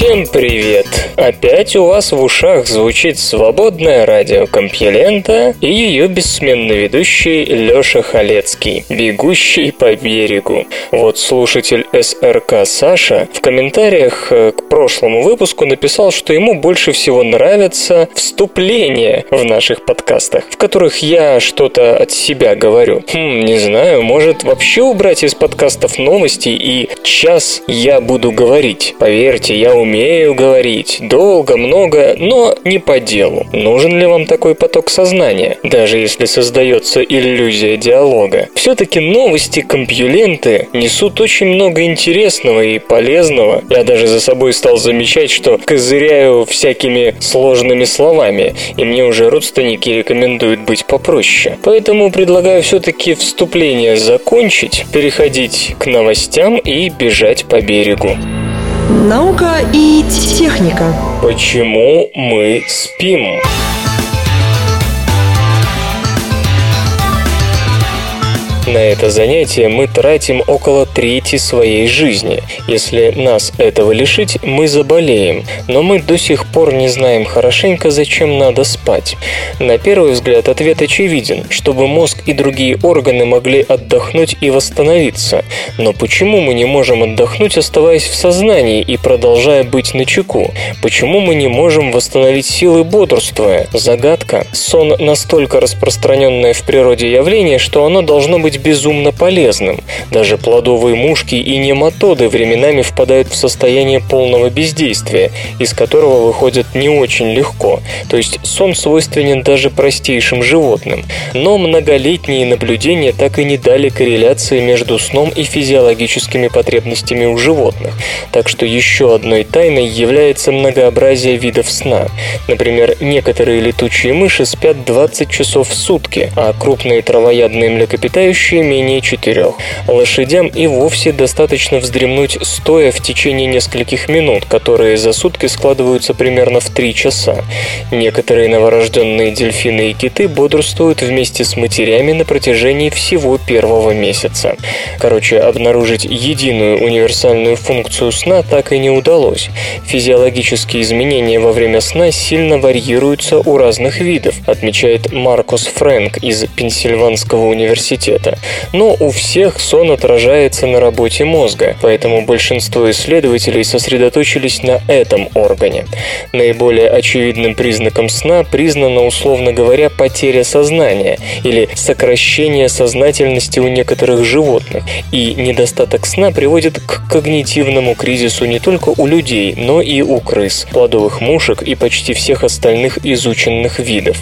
Всем привет! Опять у вас в ушах звучит свободное радио Компьюлента и ее бессменный ведущий Лёша Халецкий, бегущий по берегу. Вот слушатель СРК Саша в комментариях э, к прошлому выпуску написал, что ему больше всего нравятся вступления в наших подкастах, в которых я что-то от себя говорю. Хм, не знаю, может вообще убрать из подкастов новости и час я буду говорить. Поверьте, я умею говорить. Долго, много, но не по делу. Нужен ли вам такой поток сознания, даже если создается иллюзия диалога? Все-таки новости компьюленты несут очень много интересного и полезного. Я даже за собой стал замечать, что козыряю всякими сложными словами, и мне уже родственники рекомендуют быть попроще. Поэтому предлагаю все-таки вступление закончить, переходить к новостям и бежать по берегу. Наука и техника. Почему мы спим? На это занятие мы тратим около трети своей жизни. Если нас этого лишить, мы заболеем, но мы до сих пор не знаем хорошенько, зачем надо спать. На первый взгляд ответ очевиден, чтобы мозг и другие органы могли отдохнуть и восстановиться. Но почему мы не можем отдохнуть, оставаясь в сознании и продолжая быть на чеку? Почему мы не можем восстановить силы бодрствуя? Загадка. Сон настолько распространенное в природе явление, что оно должно быть безумно полезным. Даже плодовые мушки и нематоды временами впадают в состояние полного бездействия, из которого выходят не очень легко. То есть сон свойственен даже простейшим животным. Но многолетние наблюдения так и не дали корреляции между сном и физиологическими потребностями у животных. Так что еще одной тайной является многообразие видов сна. Например, некоторые летучие мыши спят 20 часов в сутки, а крупные травоядные млекопитающие следующие менее четырех. Лошадям и вовсе достаточно вздремнуть стоя в течение нескольких минут, которые за сутки складываются примерно в три часа. Некоторые новорожденные дельфины и киты бодрствуют вместе с матерями на протяжении всего первого месяца. Короче, обнаружить единую универсальную функцию сна так и не удалось. Физиологические изменения во время сна сильно варьируются у разных видов, отмечает Маркус Фрэнк из Пенсильванского университета. Но у всех сон отражается на работе мозга, поэтому большинство исследователей сосредоточились на этом органе. Наиболее очевидным признаком сна признана, условно говоря, потеря сознания или сокращение сознательности у некоторых животных, и недостаток сна приводит к когнитивному кризису не только у людей, но и у крыс, плодовых мушек и почти всех остальных изученных видов.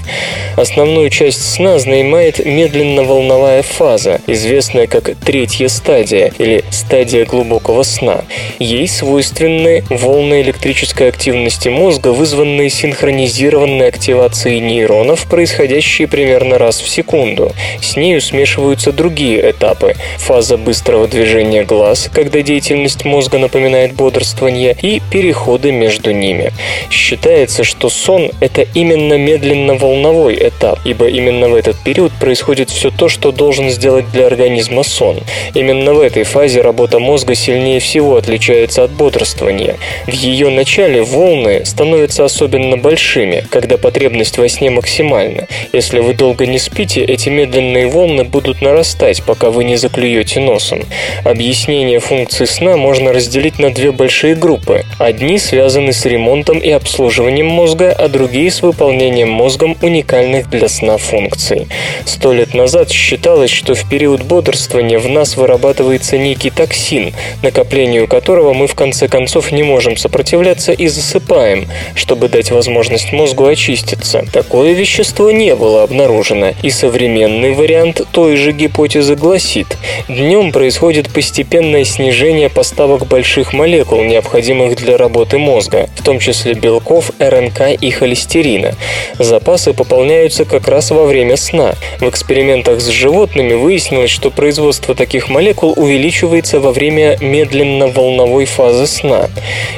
Основную часть сна занимает медленно-волновая фаза, фаза, известная как третья стадия или стадия глубокого сна. Ей свойственны волны электрической активности мозга, вызванные синхронизированной активацией нейронов, происходящие примерно раз в секунду. С нею смешиваются другие этапы. Фаза быстрого движения глаз, когда деятельность мозга напоминает бодрствование, и переходы между ними. Считается, что сон – это именно медленно-волновой этап, ибо именно в этот период происходит все то, что должен сделать делать для организма сон. Именно в этой фазе работа мозга сильнее всего отличается от бодрствования. В ее начале волны становятся особенно большими, когда потребность во сне максимальна. Если вы долго не спите, эти медленные волны будут нарастать, пока вы не заклюете носом. Объяснение функции сна можно разделить на две большие группы. Одни связаны с ремонтом и обслуживанием мозга, а другие с выполнением мозгом уникальных для сна функций. Сто лет назад считалось, что в период бодрствования в нас вырабатывается некий токсин, накоплению которого мы в конце концов не можем сопротивляться и засыпаем, чтобы дать возможность мозгу очиститься. Такое вещество не было обнаружено, и современный вариант той же гипотезы гласит, днем происходит постепенное снижение поставок больших молекул, необходимых для работы мозга, в том числе белков, РНК и холестерина. Запасы пополняются как раз во время сна. В экспериментах с животными выяснилось, что производство таких молекул увеличивается во время медленно-волновой фазы сна.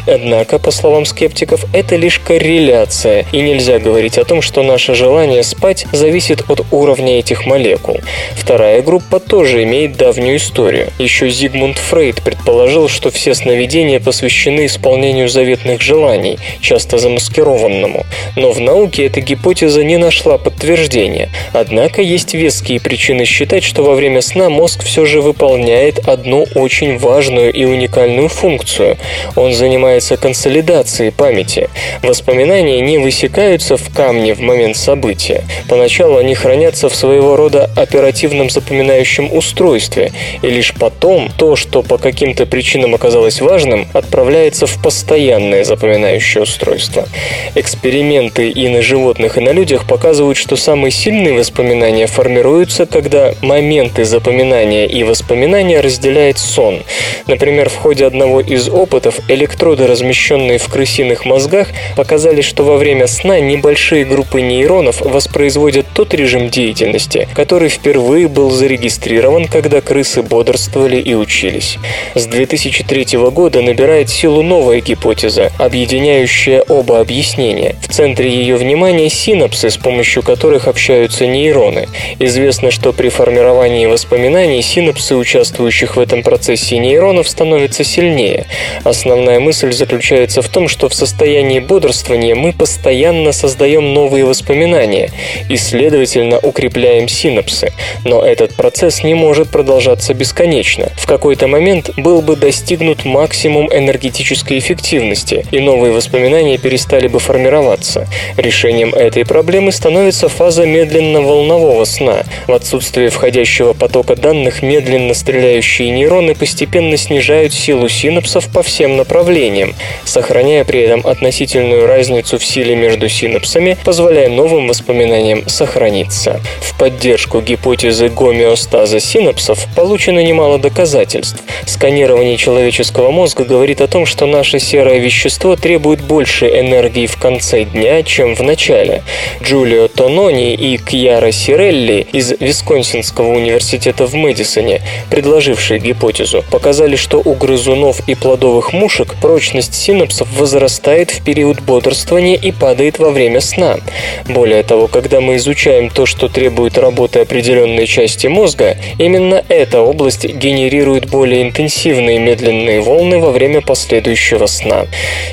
Однако, по словам скептиков, это лишь корреляция, и нельзя говорить о том, что наше желание спать зависит от уровня этих молекул. Вторая группа тоже имеет давнюю историю. Еще Зигмунд Фрейд предположил, что все сновидения посвящены исполнению заветных желаний, часто замаскированному. Но в науке эта гипотеза не нашла подтверждения. Однако есть веские причины считать, что во время сна мозг все же выполняет одну очень важную и уникальную функцию. Он занимается консолидацией памяти. Воспоминания не высекаются в камне в момент события. Поначалу они хранятся в своего рода оперативном запоминающем устройстве, и лишь потом то, что по каким-то причинам оказалось важным, отправляется в постоянное запоминающее устройство. Эксперименты и на животных, и на людях показывают, что самые сильные воспоминания формируются, когда моменты запоминания и воспоминания разделяет сон. Например, в ходе одного из опытов электроды, размещенные в крысиных мозгах, показали, что во время сна небольшие группы нейронов воспроизводят тот режим деятельности, который впервые был зарегистрирован, когда крысы бодрствовали и учились. С 2003 года набирает силу новая гипотеза, объединяющая оба объяснения. В центре ее внимания синапсы, с помощью которых общаются нейроны. Известно, что при формировании воспоминаний синапсы, участвующих в этом процессе нейронов, становятся сильнее. Основная мысль заключается в том, что в состоянии бодрствования мы постоянно создаем новые воспоминания и, следовательно, укрепляем синапсы. Но этот процесс не может продолжаться бесконечно. В какой-то момент был бы достигнут максимум энергетической эффективности, и новые воспоминания перестали бы формироваться. Решением этой проблемы становится фаза медленно-волнового сна. В отсутствие входящего потока данных медленно стреляющие нейроны постепенно снижают силу синапсов по всем направлениям, сохраняя при этом относительную разницу в силе между синапсами, позволяя новым воспоминаниям сохраниться. В поддержку гипотезы гомеостаза синапсов получено немало доказательств. Сканирование человеческого мозга говорит о том, что наше серое вещество требует больше энергии в конце дня, чем в начале. Джулио Тонони и Кьяра Сирелли из Висконсинского университета в Мэдисоне, предложившие гипотезу, показали, что у грызунов и плодовых мушек прочность синапсов возрастает в период бодрствования и падает во время сна. Более того, когда мы изучаем то, что требует работы определенной части мозга, именно эта область генерирует более интенсивные медленные волны во время последующего сна.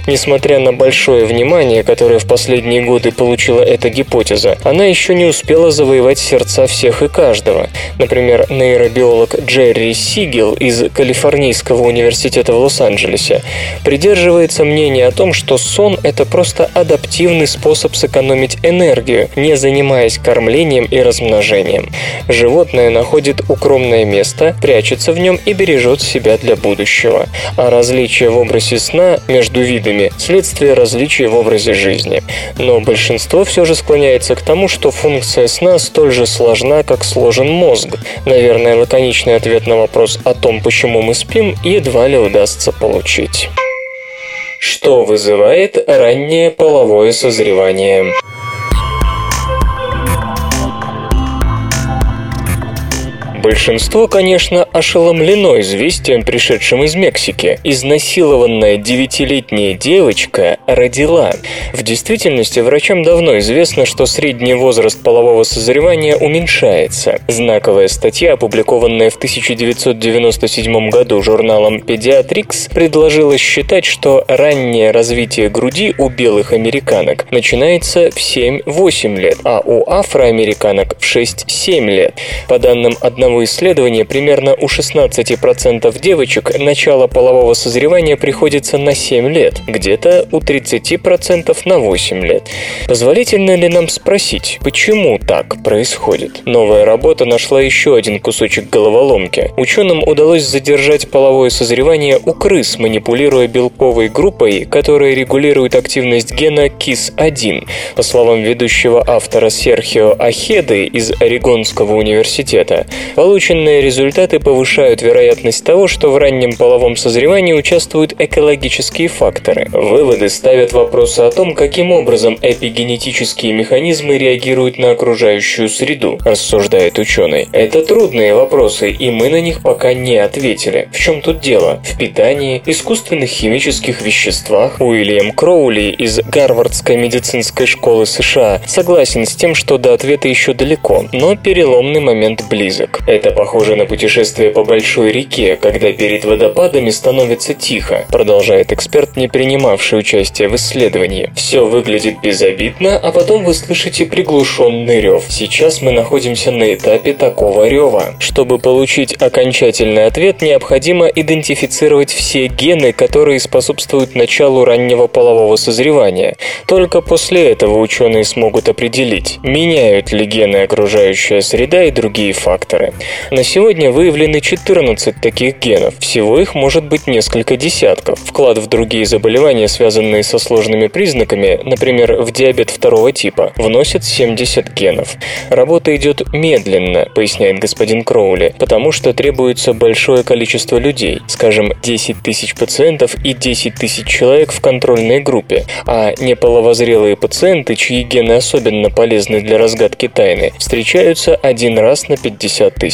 Несмотря на большое внимание, которое в последние годы получила эта гипотеза, она еще не успела завоевать сердца всех и каждого. Например, нейробиолог Джерри Сигел из Калифорнийского университета в Лос-Анджелесе придерживается мнения о том, что сон – это просто адаптивный способ сэкономить энергию, не занимаясь кормлением и размножением. Животное находит укромное место, прячется в нем и бережет себя для будущего. А различие в образе сна между видами – следствие различия в образе жизни. Но большинство все же склоняется к тому, что функция сна столь же сложна, как сложен мозг. Наверное, лаконичный ответ на вопрос о том, почему мы спим, едва ли удастся получить. Что вызывает раннее половое созревание? Большинство, конечно, ошеломлено известием, пришедшим из Мексики. Изнасилованная девятилетняя девочка родила. В действительности врачам давно известно, что средний возраст полового созревания уменьшается. Знаковая статья, опубликованная в 1997 году журналом Pediatrics, предложила считать, что раннее развитие груди у белых американок начинается в 7-8 лет, а у афроамериканок в 6-7 лет. По данным одного одного исследования примерно у 16% девочек начало полового созревания приходится на 7 лет, где-то у 30% на 8 лет. Позволительно ли нам спросить, почему так происходит? Новая работа нашла еще один кусочек головоломки. Ученым удалось задержать половое созревание у крыс, манипулируя белковой группой, которая регулирует активность гена KIS-1. По словам ведущего автора Серхио Ахеды из Орегонского университета, полученные результаты повышают вероятность того, что в раннем половом созревании участвуют экологические факторы. Выводы ставят вопросы о том, каким образом эпигенетические механизмы реагируют на окружающую среду, рассуждает ученый. Это трудные вопросы, и мы на них пока не ответили. В чем тут дело? В питании, искусственных химических веществах? Уильям Кроули из Гарвардской медицинской школы США согласен с тем, что до ответа еще далеко, но переломный момент близок. Это похоже на путешествие по большой реке, когда перед водопадами становится тихо, продолжает эксперт, не принимавший участие в исследовании. Все выглядит безобидно, а потом вы слышите приглушенный рев. Сейчас мы находимся на этапе такого рева. Чтобы получить окончательный ответ, необходимо идентифицировать все гены, которые способствуют началу раннего полового созревания. Только после этого ученые смогут определить, меняют ли гены окружающая среда и другие факторы. На сегодня выявлены 14 таких генов. Всего их может быть несколько десятков. Вклад в другие заболевания, связанные со сложными признаками, например, в диабет второго типа, вносит 70 генов. Работа идет медленно, поясняет господин Кроули, потому что требуется большое количество людей, скажем, 10 тысяч пациентов и 10 тысяч человек в контрольной группе, а неполовозрелые пациенты, чьи гены особенно полезны для разгадки тайны, встречаются один раз на 50 тысяч.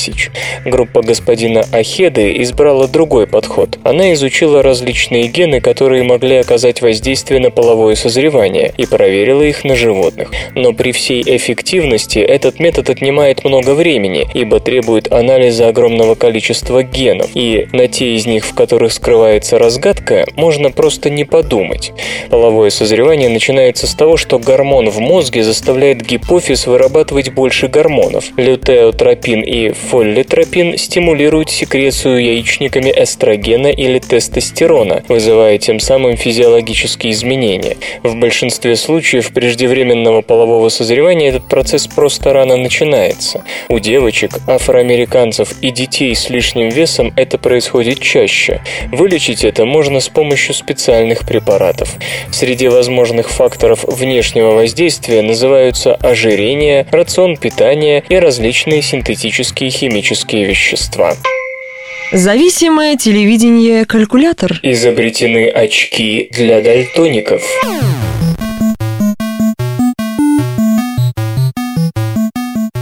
Группа господина Ахеды избрала другой подход. Она изучила различные гены, которые могли оказать воздействие на половое созревание, и проверила их на животных. Но при всей эффективности этот метод отнимает много времени, ибо требует анализа огромного количества генов, и на те из них, в которых скрывается разгадка, можно просто не подумать. Половое созревание начинается с того, что гормон в мозге заставляет гипофиз вырабатывать больше гормонов. Лютеотропин и фоллитропин стимулируют секрецию яичниками эстрогена или тестостерона, вызывая тем самым физиологические изменения. В большинстве случаев преждевременного полового созревания этот процесс просто рано начинается. У девочек, афроамериканцев и детей с лишним весом это происходит чаще. Вылечить это можно с помощью специальных препаратов. Среди возможных факторов внешнего воздействия называются ожирение, рацион питания и различные синтетические химические вещества. Зависимое телевидение калькулятор. Изобретены очки для дальтоников.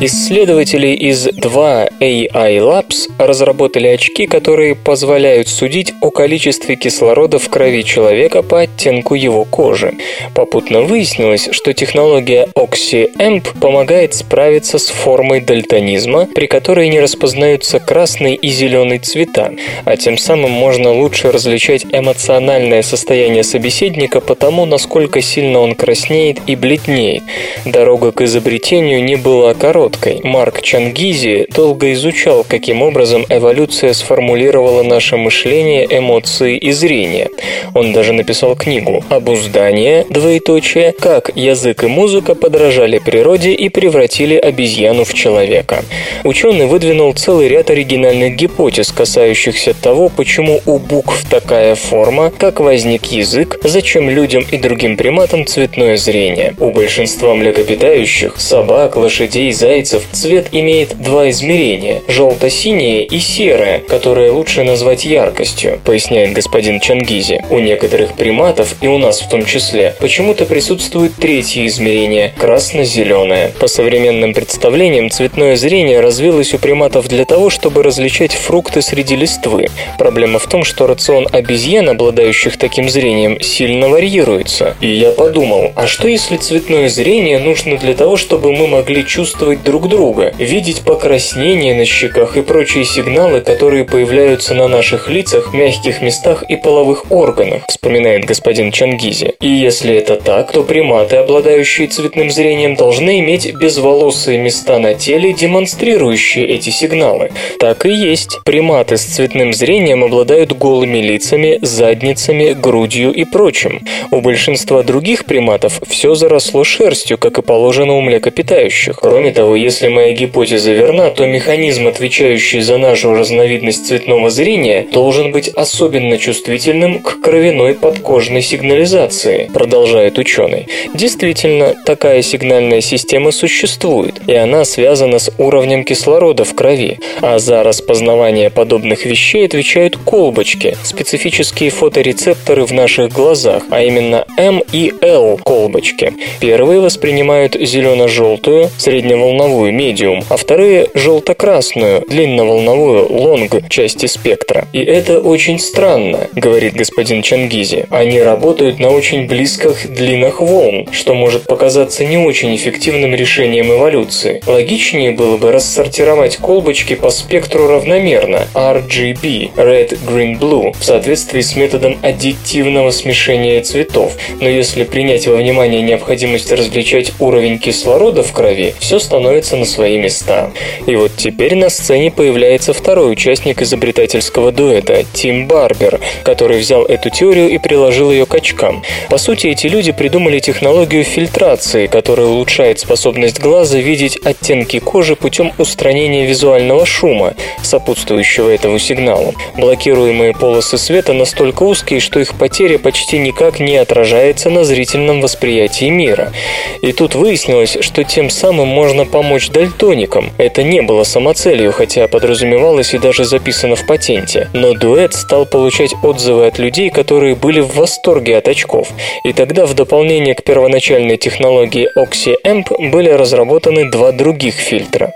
Исследователи из 2 AI Labs разработали очки, которые позволяют судить о количестве кислорода в крови человека по оттенку его кожи. Попутно выяснилось, что технология OxyAmp помогает справиться с формой дальтонизма, при которой не распознаются красный и зеленый цвета, а тем самым можно лучше различать эмоциональное состояние собеседника по тому, насколько сильно он краснеет и бледнеет. Дорога к изобретению не была короткой, короткой. Марк Чангизи долго изучал, каким образом эволюция сформулировала наше мышление, эмоции и зрение. Он даже написал книгу «Обуздание, двоеточие, как язык и музыка подражали природе и превратили обезьяну в человека». Ученый выдвинул целый ряд оригинальных гипотез, касающихся того, почему у букв такая форма, как возник язык, зачем людям и другим приматам цветное зрение. У большинства млекопитающих, собак, лошадей, зайцев, зайцев цвет имеет два измерения – желто-синее и серое, которое лучше назвать яркостью, поясняет господин Чангизи. У некоторых приматов, и у нас в том числе, почему-то присутствует третье измерение – красно-зеленое. По современным представлениям, цветное зрение развилось у приматов для того, чтобы различать фрукты среди листвы. Проблема в том, что рацион обезьян, обладающих таким зрением, сильно варьируется. И я подумал, а что если цветное зрение нужно для того, чтобы мы могли чувствовать друг друга, видеть покраснения на щеках и прочие сигналы, которые появляются на наших лицах, мягких местах и половых органах, вспоминает господин Чангизи. И если это так, то приматы, обладающие цветным зрением, должны иметь безволосые места на теле, демонстрирующие эти сигналы. Так и есть. Приматы с цветным зрением обладают голыми лицами, задницами, грудью и прочим. У большинства других приматов все заросло шерстью, как и положено у млекопитающих. Кроме того, если моя гипотеза верна, то механизм, отвечающий за нашу разновидность цветного зрения, должен быть особенно чувствительным к кровяной подкожной сигнализации, продолжает ученый. Действительно, такая сигнальная система существует, и она связана с уровнем кислорода в крови, а за распознавание подобных вещей отвечают колбочки, специфические фоторецепторы в наших глазах, а именно М и Л колбочки. Первые воспринимают зелено-желтую, средневолновую медиум, а вторые – желто-красную, длинноволновую, лонг части спектра. И это очень странно, говорит господин Чангизи. Они работают на очень близких длинах волн, что может показаться не очень эффективным решением эволюции. Логичнее было бы рассортировать колбочки по спектру равномерно RGB – Red, Green, Blue в соответствии с методом аддитивного смешения цветов. Но если принять во внимание необходимость различать уровень кислорода в крови, все становится на свои места. И вот теперь на сцене появляется второй участник изобретательского дуэта – Тим Барбер, который взял эту теорию и приложил ее к очкам. По сути, эти люди придумали технологию фильтрации, которая улучшает способность глаза видеть оттенки кожи путем устранения визуального шума, сопутствующего этому сигналу. Блокируемые полосы света настолько узкие, что их потеря почти никак не отражается на зрительном восприятии мира. И тут выяснилось, что тем самым можно помочь дальтоникам. Это не было самоцелью, хотя подразумевалось и даже записано в патенте. Но дуэт стал получать отзывы от людей, которые были в восторге от очков. И тогда в дополнение к первоначальной технологии OxyAmp были разработаны два других фильтра.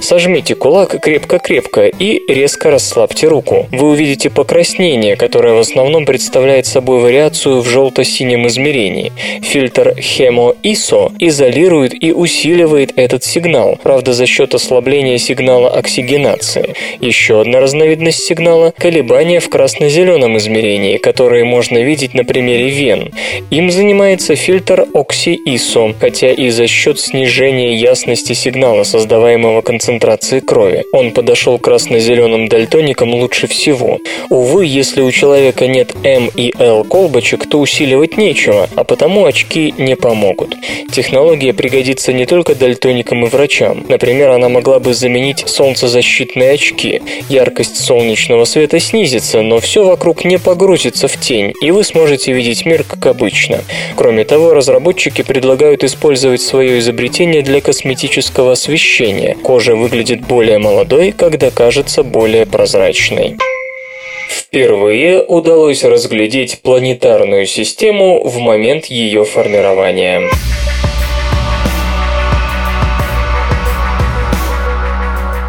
Сожмите кулак крепко-крепко и резко расслабьте руку. Вы увидите покраснение, которое в основном представляет собой вариацию в желто-синем измерении. Фильтр Hemo ISO изолирует и усиливает этот сигнал, правда за счет ослабления сигнала оксигенации. Еще одна разновидность сигнала – колебания в красно-зеленом измерении, которые можно видеть на примере вен. Им занимается фильтр Oxy-ISO, хотя и за счет снижения ясности сигнала, создаваемого концентрацией крови. Он подошел красно-зеленым дальтоникам лучше всего. Увы, если у человека нет М и Л колбочек, то усиливать нечего, а потому очки не помогут. Технология пригодится не только дальтоникам и врачам. Например, она могла бы заменить солнцезащитные очки. Яркость солнечного света снизится, но все вокруг не погрузится в тень, и вы сможете видеть мир как обычно. Кроме того, разработчики предлагают использовать свое изобретение для косметического освещения. Кожа выглядит более молодой, когда кажется более прозрачной. Впервые удалось разглядеть планетарную систему в момент ее формирования.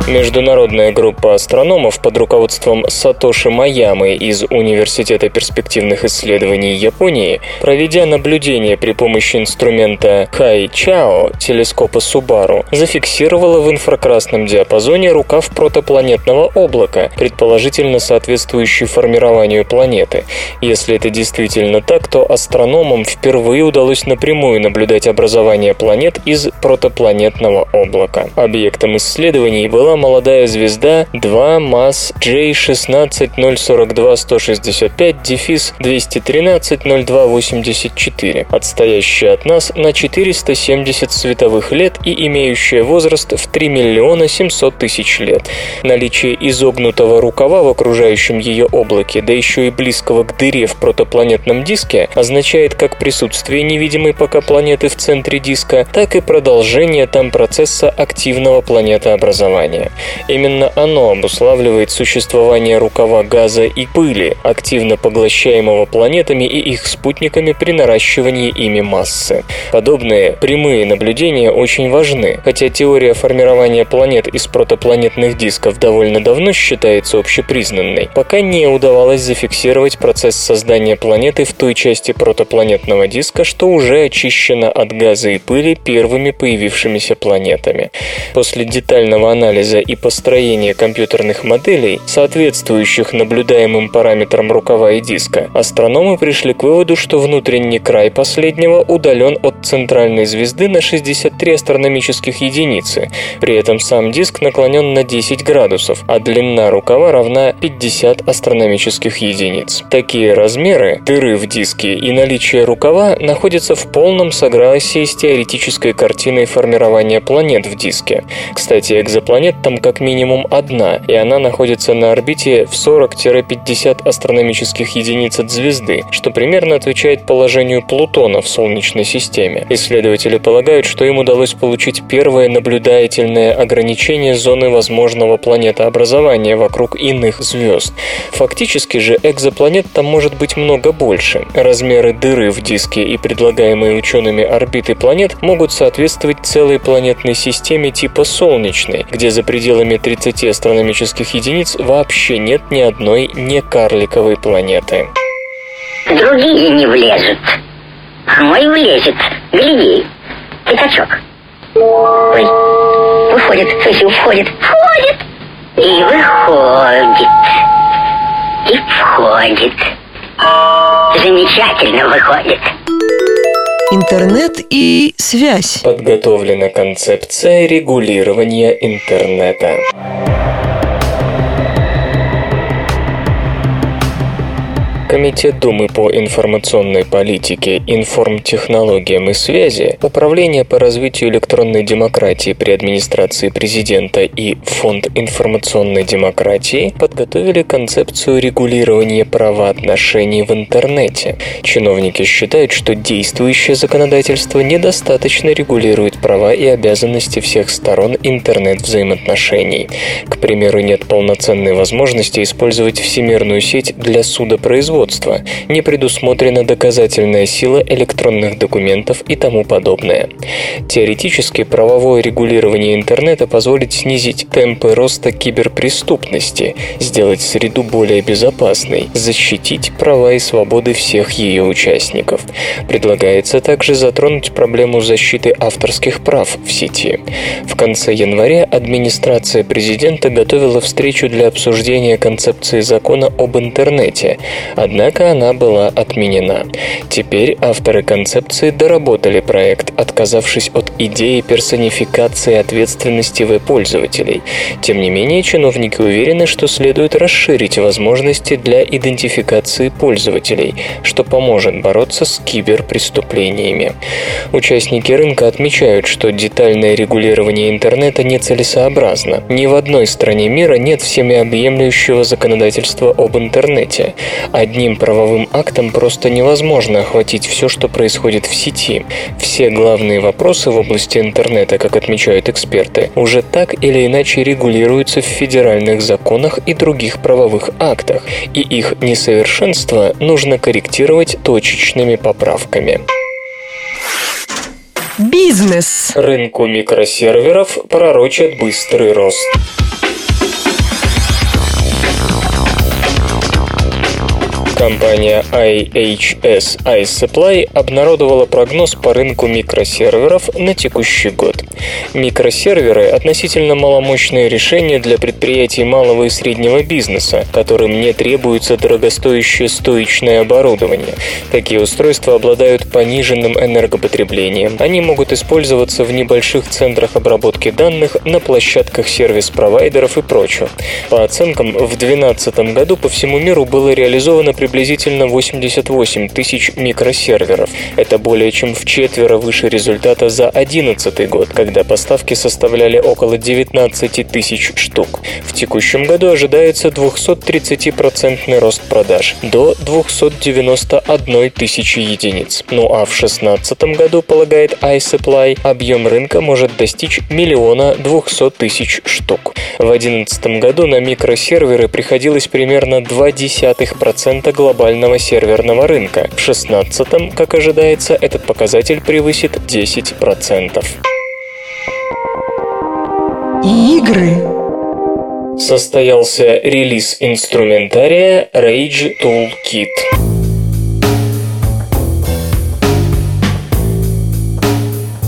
Международная группа астрономов под руководством Сатоши Маямы из Университета перспективных исследований Японии, проведя наблюдение при помощи инструмента Кай-Чао телескопа Субару, зафиксировала в инфракрасном диапазоне рукав протопланетного облака, предположительно соответствующий формированию планеты. Если это действительно так, то астрономам впервые удалось напрямую наблюдать образование планет из протопланетного облака. Объектом исследований была молодая звезда 2 масс J16042-165 дефис 213-0284, отстоящая от нас на 470 световых лет и имеющая возраст в 3 миллиона 700 тысяч лет. Наличие изогнутого рукава в окружающем ее облаке, да еще и близкого к дыре в протопланетном диске, означает как присутствие невидимой пока планеты в центре диска, так и продолжение там процесса активного планетообразования. Именно оно обуславливает существование рукава газа и пыли, активно поглощаемого планетами и их спутниками при наращивании ими массы. Подобные прямые наблюдения очень важны, хотя теория формирования планет из протопланетных дисков довольно давно считается общепризнанной, пока не удавалось зафиксировать процесс создания планеты в той части протопланетного диска, что уже очищена от газа и пыли первыми появившимися планетами. После детального анализа и построения компьютерных моделей, соответствующих наблюдаемым параметрам рукава и диска, астрономы пришли к выводу, что внутренний край последнего удален от центральной звезды на 63 астрономических единицы. При этом сам диск наклонен на 10 градусов, а длина рукава равна 50 астрономических единиц. Такие размеры, дыры в диске и наличие рукава находятся в полном согласии с теоретической картиной формирования планет в диске. Кстати, экзопланет там как минимум одна, и она находится на орбите в 40-50 астрономических единиц от звезды, что примерно отвечает положению Плутона в Солнечной системе. Исследователи полагают, что им удалось получить первое наблюдательное ограничение зоны возможного планетообразования вокруг иных звезд. Фактически же экзопланет там может быть много больше. Размеры дыры в диске и предлагаемые учеными орбиты планет могут соответствовать целой планетной системе типа Солнечной, где за пределами 30 астрономических единиц вообще нет ни одной некарликовой планеты. Другие не влезут, а мой влезет. Гляди, пятачок. Ой, выходит, есть входит, входит и выходит, и входит. Замечательно выходит. Интернет и связь. Подготовлена концепция регулирования интернета. Комитет Думы по информационной политике, информтехнологиям и связи, Управление по развитию электронной демократии при администрации президента и Фонд информационной демократии подготовили концепцию регулирования правоотношений в интернете. Чиновники считают, что действующее законодательство недостаточно регулирует права и обязанности всех сторон интернет-взаимоотношений. К примеру, нет полноценной возможности использовать всемирную сеть для судопроизводства производства, не предусмотрена доказательная сила электронных документов и тому подобное. Теоретически правовое регулирование интернета позволит снизить темпы роста киберпреступности, сделать среду более безопасной, защитить права и свободы всех ее участников. Предлагается также затронуть проблему защиты авторских прав в сети. В конце января администрация президента готовила встречу для обсуждения концепции закона об интернете, Однако она была отменена. Теперь авторы концепции доработали проект, отказавшись от идеи персонификации ответственности веб-пользователей. Тем не менее, чиновники уверены, что следует расширить возможности для идентификации пользователей, что поможет бороться с киберпреступлениями. Участники рынка отмечают, что детальное регулирование интернета нецелесообразно. Ни в одной стране мира нет всеобъемлющего законодательства об интернете. Одни одним правовым актом просто невозможно охватить все, что происходит в сети. Все главные вопросы в области интернета, как отмечают эксперты, уже так или иначе регулируются в федеральных законах и других правовых актах, и их несовершенство нужно корректировать точечными поправками. Бизнес. Рынку микросерверов пророчат быстрый рост. Компания IHS iSupply обнародовала прогноз по рынку микросерверов на текущий год. Микросерверы – относительно маломощные решения для предприятий малого и среднего бизнеса, которым не требуется дорогостоящее стоечное оборудование. Такие устройства обладают пониженным энергопотреблением. Они могут использоваться в небольших центрах обработки данных, на площадках сервис-провайдеров и прочего. По оценкам, в 2012 году по всему миру было реализовано при приблизительно 88 тысяч микросерверов. Это более чем в четверо выше результата за 2011 год, когда поставки составляли около 19 тысяч штук. В текущем году ожидается 230% рост продаж до 291 тысячи единиц. Ну а в 2016 году, полагает iSupply, объем рынка может достичь миллиона 200 тысяч штук. В 2011 году на микросерверы приходилось примерно 0,2% глобального серверного рынка. В 2016, как ожидается, этот показатель превысит 10%. Игры. Состоялся релиз инструментария Rage Tool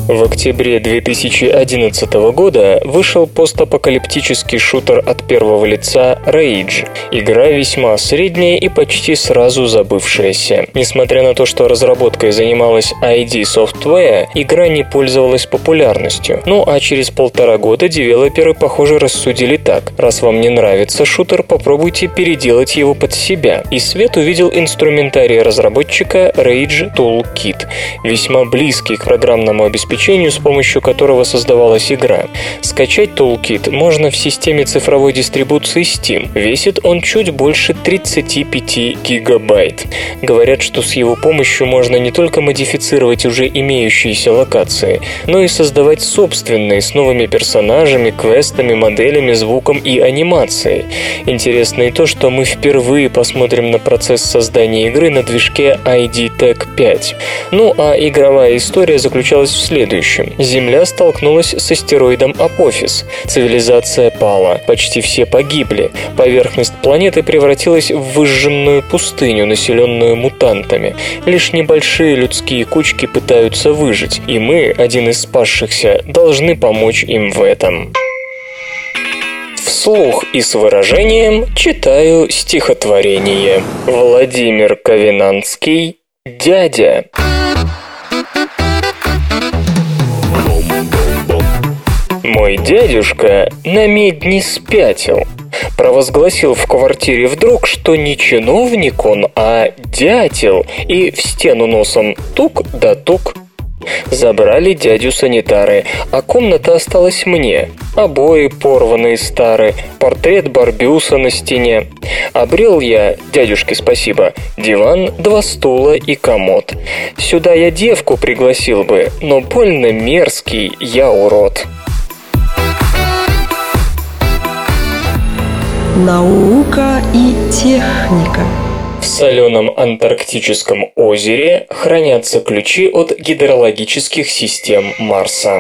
В октябре 2011 года вышел постапокалиптический шутер от первого лица Rage. Игра весьма средняя и почти сразу забывшаяся. Несмотря на то, что разработкой занималась ID Software, игра не пользовалась популярностью. Ну а через полтора года девелоперы, похоже, рассудили так. Раз вам не нравится шутер, попробуйте переделать его под себя. И свет увидел инструментарий разработчика Rage Toolkit, весьма близкий к программному обеспечению обеспечению, с помощью которого создавалась игра. Скачать Toolkit можно в системе цифровой дистрибуции Steam. Весит он чуть больше 35 гигабайт. Говорят, что с его помощью можно не только модифицировать уже имеющиеся локации, но и создавать собственные с новыми персонажами, квестами, моделями, звуком и анимацией. Интересно и то, что мы впервые посмотрим на процесс создания игры на движке ID Tech 5. Ну а игровая история заключалась в следующем следующем. Земля столкнулась с астероидом Апофис. Цивилизация пала. Почти все погибли. Поверхность планеты превратилась в выжженную пустыню, населенную мутантами. Лишь небольшие людские кучки пытаются выжить, и мы, один из спасшихся, должны помочь им в этом. Вслух и с выражением читаю стихотворение. Владимир Ковенанский «Дядя». Мой дядюшка на медни спятил. Провозгласил в квартире вдруг, что не чиновник он, а дятел, и в стену носом тук да тук. Забрали дядю санитары, а комната осталась мне. Обои порванные старые, портрет Барбюса на стене. Обрел я, дядюшке спасибо, диван, два стула и комод. Сюда я девку пригласил бы, но больно мерзкий я урод. Наука и техника. В соленом антарктическом озере хранятся ключи от гидрологических систем Марса.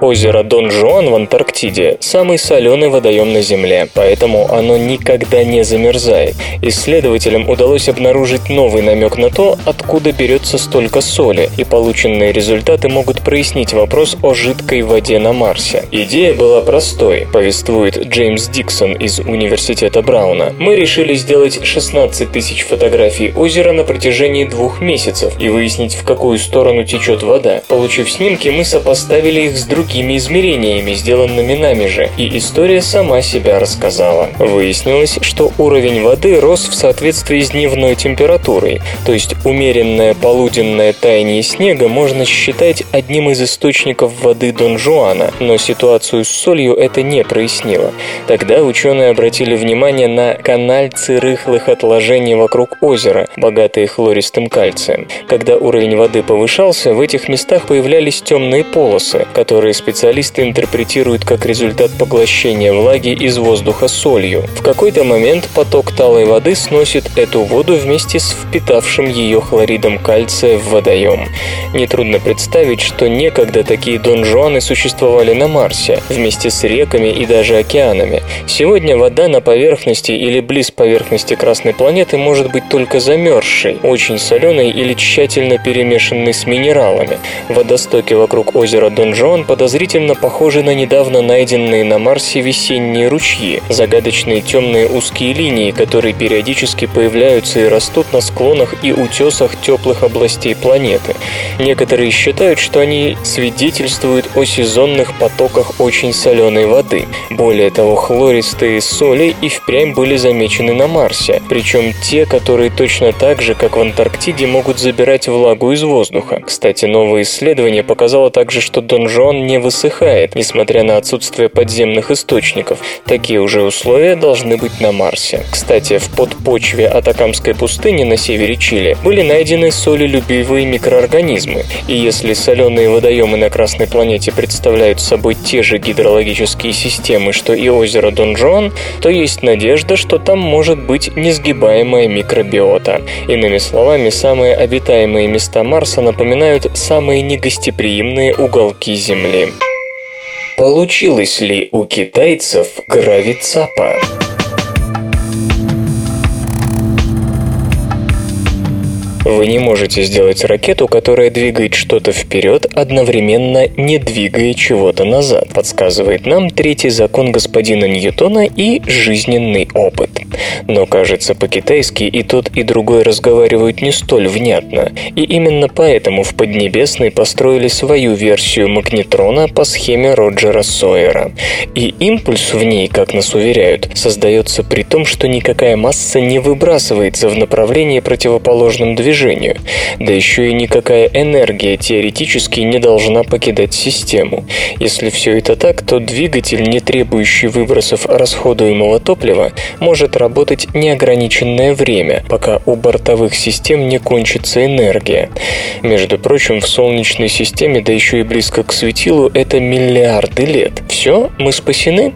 Озеро Дон Жуан в Антарктиде – самый соленый водоем на Земле, поэтому оно никогда не замерзает. Исследователям удалось обнаружить новый намек на то, откуда берется столько соли, и полученные результаты могут прояснить вопрос о жидкой воде на Марсе. Идея была простой, повествует Джеймс Диксон из Университета Брауна. Мы решили сделать 16 тысяч фотографий озера на протяжении двух месяцев и выяснить, в какую сторону течет вода. Получив снимки, мы сопоставили их с другими другими измерениями, сделанными нами же, и история сама себя рассказала. Выяснилось, что уровень воды рос в соответствии с дневной температурой, то есть умеренное полуденное таяние снега можно считать одним из источников воды Дон Жуана, но ситуацию с солью это не прояснило. Тогда ученые обратили внимание на канальцы рыхлых отложений вокруг озера, богатые хлористым кальцием. Когда уровень воды повышался, в этих местах появлялись темные полосы, которые специалисты интерпретируют как результат поглощения влаги из воздуха солью. В какой-то момент поток талой воды сносит эту воду вместе с впитавшим ее хлоридом кальция в водоем. Нетрудно представить, что некогда такие донжуаны существовали на Марсе, вместе с реками и даже океанами. Сегодня вода на поверхности или близ поверхности Красной планеты может быть только замерзшей, очень соленой или тщательно перемешанной с минералами. Водостоки вокруг озера Дон Жуан подозревают подозрительно похожи на недавно найденные на Марсе весенние ручьи, загадочные темные узкие линии, которые периодически появляются и растут на склонах и утесах теплых областей планеты. Некоторые считают, что они свидетельствуют о сезонных потоках очень соленой воды. Более того, хлористые соли и впрямь были замечены на Марсе, причем те, которые точно так же, как в Антарктиде, могут забирать влагу из воздуха. Кстати, новое исследование показало также, что Донжон высыхает, несмотря на отсутствие подземных источников. Такие уже условия должны быть на Марсе. Кстати, в подпочве Атакамской пустыни на севере Чили были найдены солелюбивые микроорганизмы. И если соленые водоемы на Красной планете представляют собой те же гидрологические системы, что и озеро Донжон, то есть надежда, что там может быть несгибаемая микробиота. Иными словами, самые обитаемые места Марса напоминают самые негостеприимные уголки Земли. Получилось ли у китайцев гравицапа? Вы не можете сделать ракету, которая двигает что-то вперед, одновременно не двигая чего-то назад, подсказывает нам третий закон господина Ньютона и жизненный опыт. Но, кажется, по-китайски и тот, и другой разговаривают не столь внятно, и именно поэтому в Поднебесной построили свою версию магнетрона по схеме Роджера Сойера. И импульс в ней, как нас уверяют, создается при том, что никакая масса не выбрасывается в направлении противоположном движению, движению. Да еще и никакая энергия теоретически не должна покидать систему. Если все это так, то двигатель, не требующий выбросов расходуемого топлива, может работать неограниченное время, пока у бортовых систем не кончится энергия. Между прочим, в Солнечной системе, да еще и близко к светилу, это миллиарды лет. Все, мы спасены?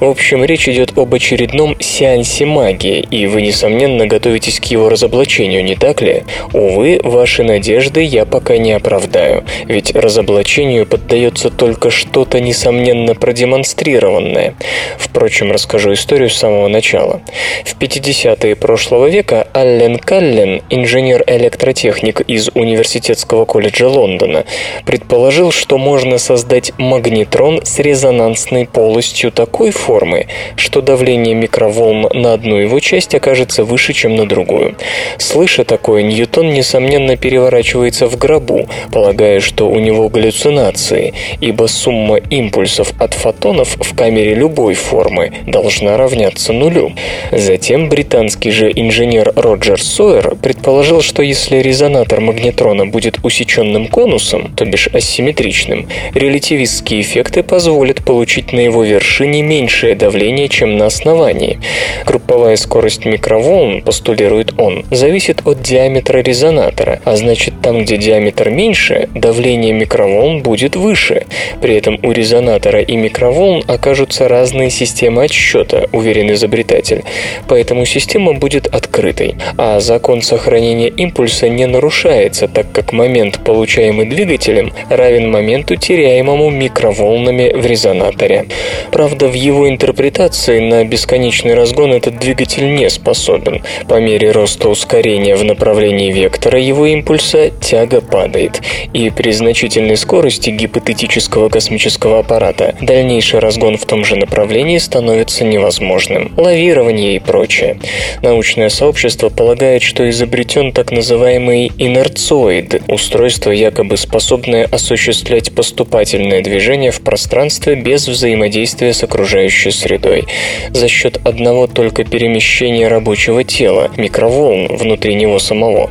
В общем, речь идет об очередном сеансе магии, и вы, несомненно, готовитесь к его разоблачению, не так ли? Увы, ваши надежды я пока не оправдаю, ведь разоблачению поддается только что-то несомненно продемонстрированное. Впрочем, расскажу историю с самого начала. В 50-е прошлого века Аллен Каллен, инженер-электротехник из Университетского колледжа Лондона, предположил, что можно создать магнетрон с резонансной полостью такой формы, что давление микроволн на одну его часть окажется выше, чем на другую. Слыша такое, Ньютон Ньютон, несомненно, переворачивается в гробу, полагая, что у него галлюцинации, ибо сумма импульсов от фотонов в камере любой формы должна равняться нулю. Затем британский же инженер Роджер Сойер предположил, что если резонатор магнетрона будет усеченным конусом, то бишь асимметричным, релятивистские эффекты позволят получить на его вершине меньшее давление, чем на основании. Групповая скорость микроволн, постулирует он, зависит от диаметра резонатора, а значит там, где диаметр меньше, давление микроволн будет выше. При этом у резонатора и микроволн окажутся разные системы отсчета, уверен изобретатель. Поэтому система будет открытой. А закон сохранения импульса не нарушается, так как момент, получаемый двигателем, равен моменту, теряемому микроволнами в резонаторе. Правда, в его интерпретации на бесконечный разгон этот двигатель не способен. По мере роста ускорения в направлении изменении вектора его импульса тяга падает, и при значительной скорости гипотетического космического аппарата дальнейший разгон в том же направлении становится невозможным. Лавирование и прочее. Научное сообщество полагает, что изобретен так называемый инерцоид, устройство якобы способное осуществлять поступательное движение в пространстве без взаимодействия с окружающей средой. За счет одного только перемещения рабочего тела, микроволн внутри него самого.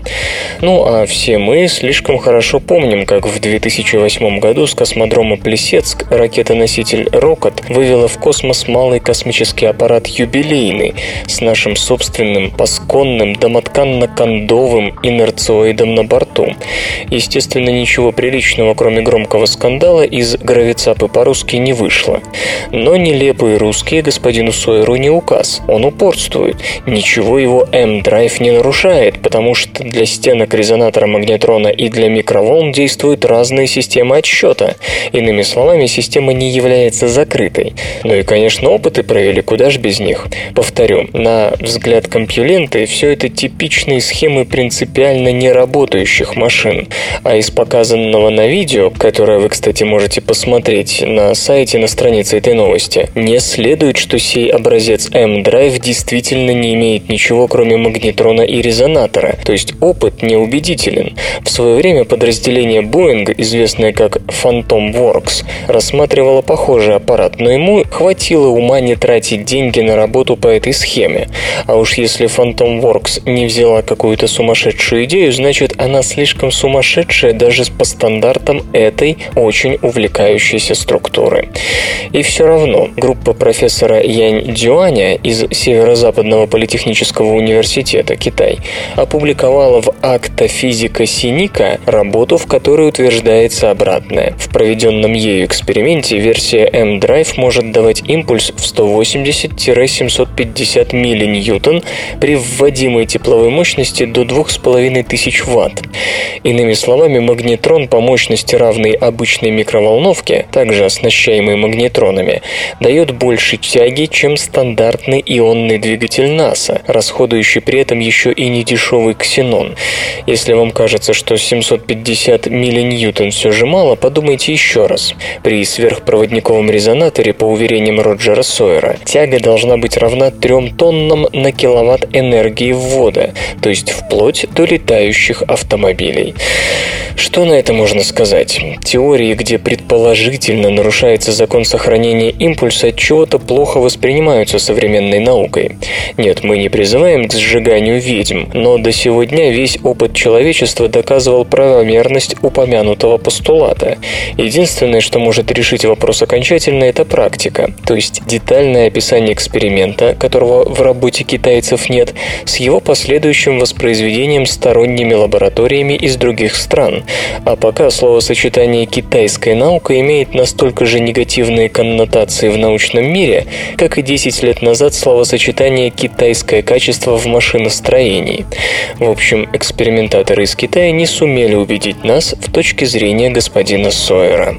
Ну а все мы слишком хорошо помним, как в 2008 году с космодрома Плесецк ракета-носитель «Рокот» вывела в космос малый космический аппарат «Юбилейный» с нашим собственным пасконным домотканно-кондовым инерциоидом на борту. Естественно, ничего приличного, кроме громкого скандала, из гравицапы по-русски не вышло. Но нелепые русские господину Сойеру не указ. Он упорствует. Ничего его M-драйв не нарушает, потому что для стенок резонатора магнетрона и для микроволн действуют разные системы отсчета. Иными словами, система не является закрытой. Ну и, конечно, опыты провели, куда ж без них. Повторю, на взгляд компьюленты, все это типичные схемы принципиально не работающих машин. А из показанного на видео, которое вы, кстати, можете посмотреть на сайте на странице этой новости, не следует, что сей образец M-Drive действительно не имеет ничего, кроме магнетрона и резонатора, то есть опыт неубедителен. В свое время подразделение Boeing, известное как Phantom Works, рассматривало похожий аппарат, но ему хватило ума не тратить деньги на работу по этой схеме. А уж если Phantom Works не взяла какую-то сумасшедшую идею, значит она слишком сумасшедшая даже по стандартам этой очень увлекающейся структуры. И все равно группа профессора Янь Дюаня из Северо-Западного политехнического университета Китай опубликовала в Акта физика Синика работу, в которой утверждается обратное. В проведенном ею эксперименте версия M-Drive может давать импульс в 180-750 миллиньютон при вводимой тепловой мощности до 2500 Вт. Иными словами, магнетрон по мощности равной обычной микроволновке, также оснащаемый магнетронами, дает больше тяги, чем стандартный ионный двигатель НАСА, расходующий при этом еще и недешевый ксенон. Если вам кажется, что 750 миллиньютон все же мало, подумайте еще раз. При сверхпроводниковом резонаторе, по уверениям Роджера Сойера, тяга должна быть равна 3 тоннам на киловатт энергии ввода, то есть вплоть до летающих автомобилей. Что на это можно сказать? Теории, где предположительно нарушается закон сохранения импульса, чего-то плохо воспринимаются современной наукой. Нет, мы не призываем к сжиганию ведьм, но до сего весь опыт человечества доказывал правомерность упомянутого постулата. Единственное, что может решить вопрос окончательно, это практика, то есть детальное описание эксперимента, которого в работе китайцев нет, с его последующим воспроизведением сторонними лабораториями из других стран. А пока словосочетание «китайская наука» имеет настолько же негативные коннотации в научном мире, как и 10 лет назад словосочетание «китайское качество в машиностроении». В общем, экспериментаторы из Китая не сумели убедить нас в точке зрения господина Сойера.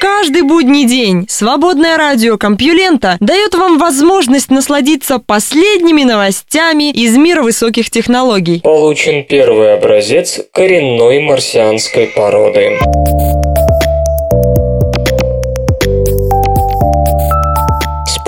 Каждый будний день свободное радио Компьюлента дает вам возможность насладиться последними новостями из мира высоких технологий. Получен первый образец коренной марсианской породы.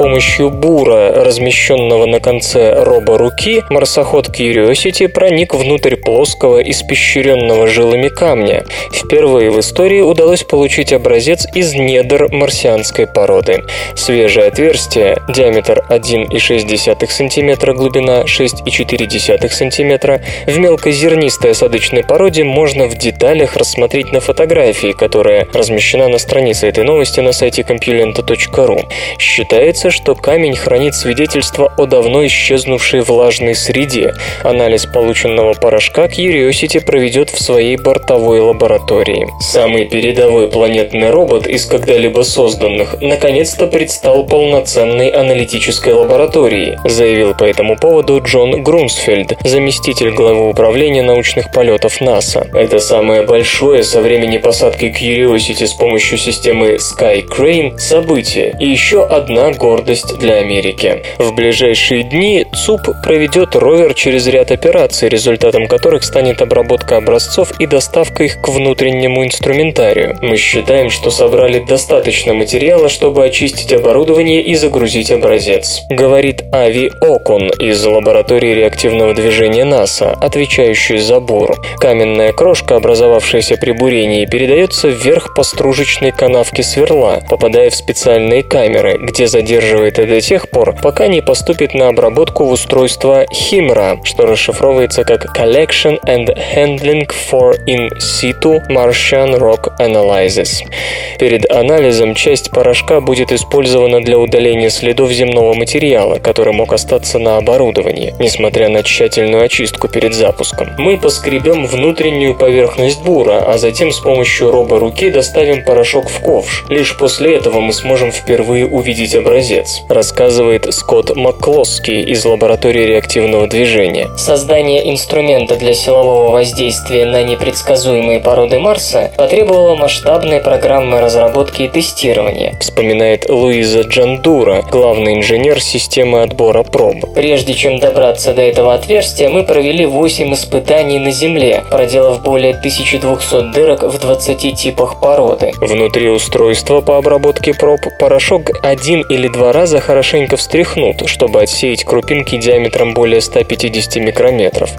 Помощью бура, размещенного на конце роборуки, марсоход Curiosity проник внутрь плоского, испещренного жилами камня. Впервые в истории удалось получить образец из недр марсианской породы. Свежее отверстие, диаметр 1,6 см, глубина 6,4 см, в мелкозернистой осадочной породе можно в деталях рассмотреть на фотографии, которая размещена на странице этой новости на сайте compulenta.ru. Считается, что камень хранит свидетельство о давно исчезнувшей влажной среде. Анализ полученного порошка Curiosity проведет в своей бортовой лаборатории. Самый передовой планетный робот из когда-либо созданных наконец-то предстал полноценной аналитической лаборатории, заявил по этому поводу Джон Грумсфельд, заместитель главы управления научных полетов НАСА. Это самое большое со времени посадки Curiosity с помощью системы Sky событие и еще одна гордость гордость для Америки. В ближайшие дни ЦУП проведет ровер через ряд операций, результатом которых станет обработка образцов и доставка их к внутреннему инструментарию. Мы считаем, что собрали достаточно материала, чтобы очистить оборудование и загрузить образец. Говорит Ави Окун из лаборатории реактивного движения НАСА, отвечающей за бур. Каменная крошка, образовавшаяся при бурении, передается вверх по стружечной канавке сверла, попадая в специальные камеры, где задерживается удерживает до тех пор, пока не поступит на обработку в устройство HIMRA, что расшифровывается как Collection and Handling for In Situ Martian Rock Analysis. Перед анализом часть порошка будет использована для удаления следов земного материала, который мог остаться на оборудовании, несмотря на тщательную очистку перед запуском. Мы поскребем внутреннюю поверхность бура, а затем с помощью робо-руки доставим порошок в ковш. Лишь после этого мы сможем впервые увидеть образец. Образец, рассказывает Скотт Макклоски из лаборатории реактивного движения. Создание инструмента для силового воздействия на непредсказуемые породы Марса потребовало масштабной программы разработки и тестирования, вспоминает Луиза Джандура, главный инженер системы отбора проб. Прежде чем добраться до этого отверстия, мы провели 8 испытаний на Земле, проделав более 1200 дырок в 20 типах породы. Внутри устройства по обработке проб порошок один или два раза хорошенько встряхнут, чтобы отсеять крупинки диаметром более 150 микрометров.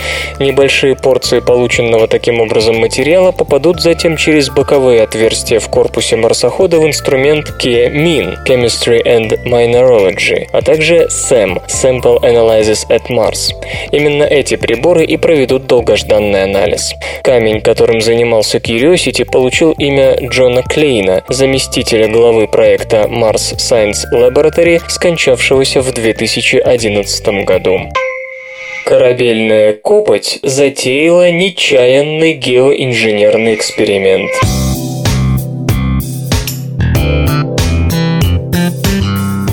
Небольшие порции полученного таким образом материала попадут затем через боковые отверстия в корпусе марсохода в инструмент KEMIN – Chemistry and Mineralogy, а также SAM – Sample Analysis at Mars. Именно эти приборы и проведут долгожданный анализ. Камень, которым занимался Curiosity, получил имя Джона Клейна, заместителя главы проекта Mars Science Laboratory, скончавшегося в 2011 году. Корабельная копоть затеяла нечаянный геоинженерный эксперимент.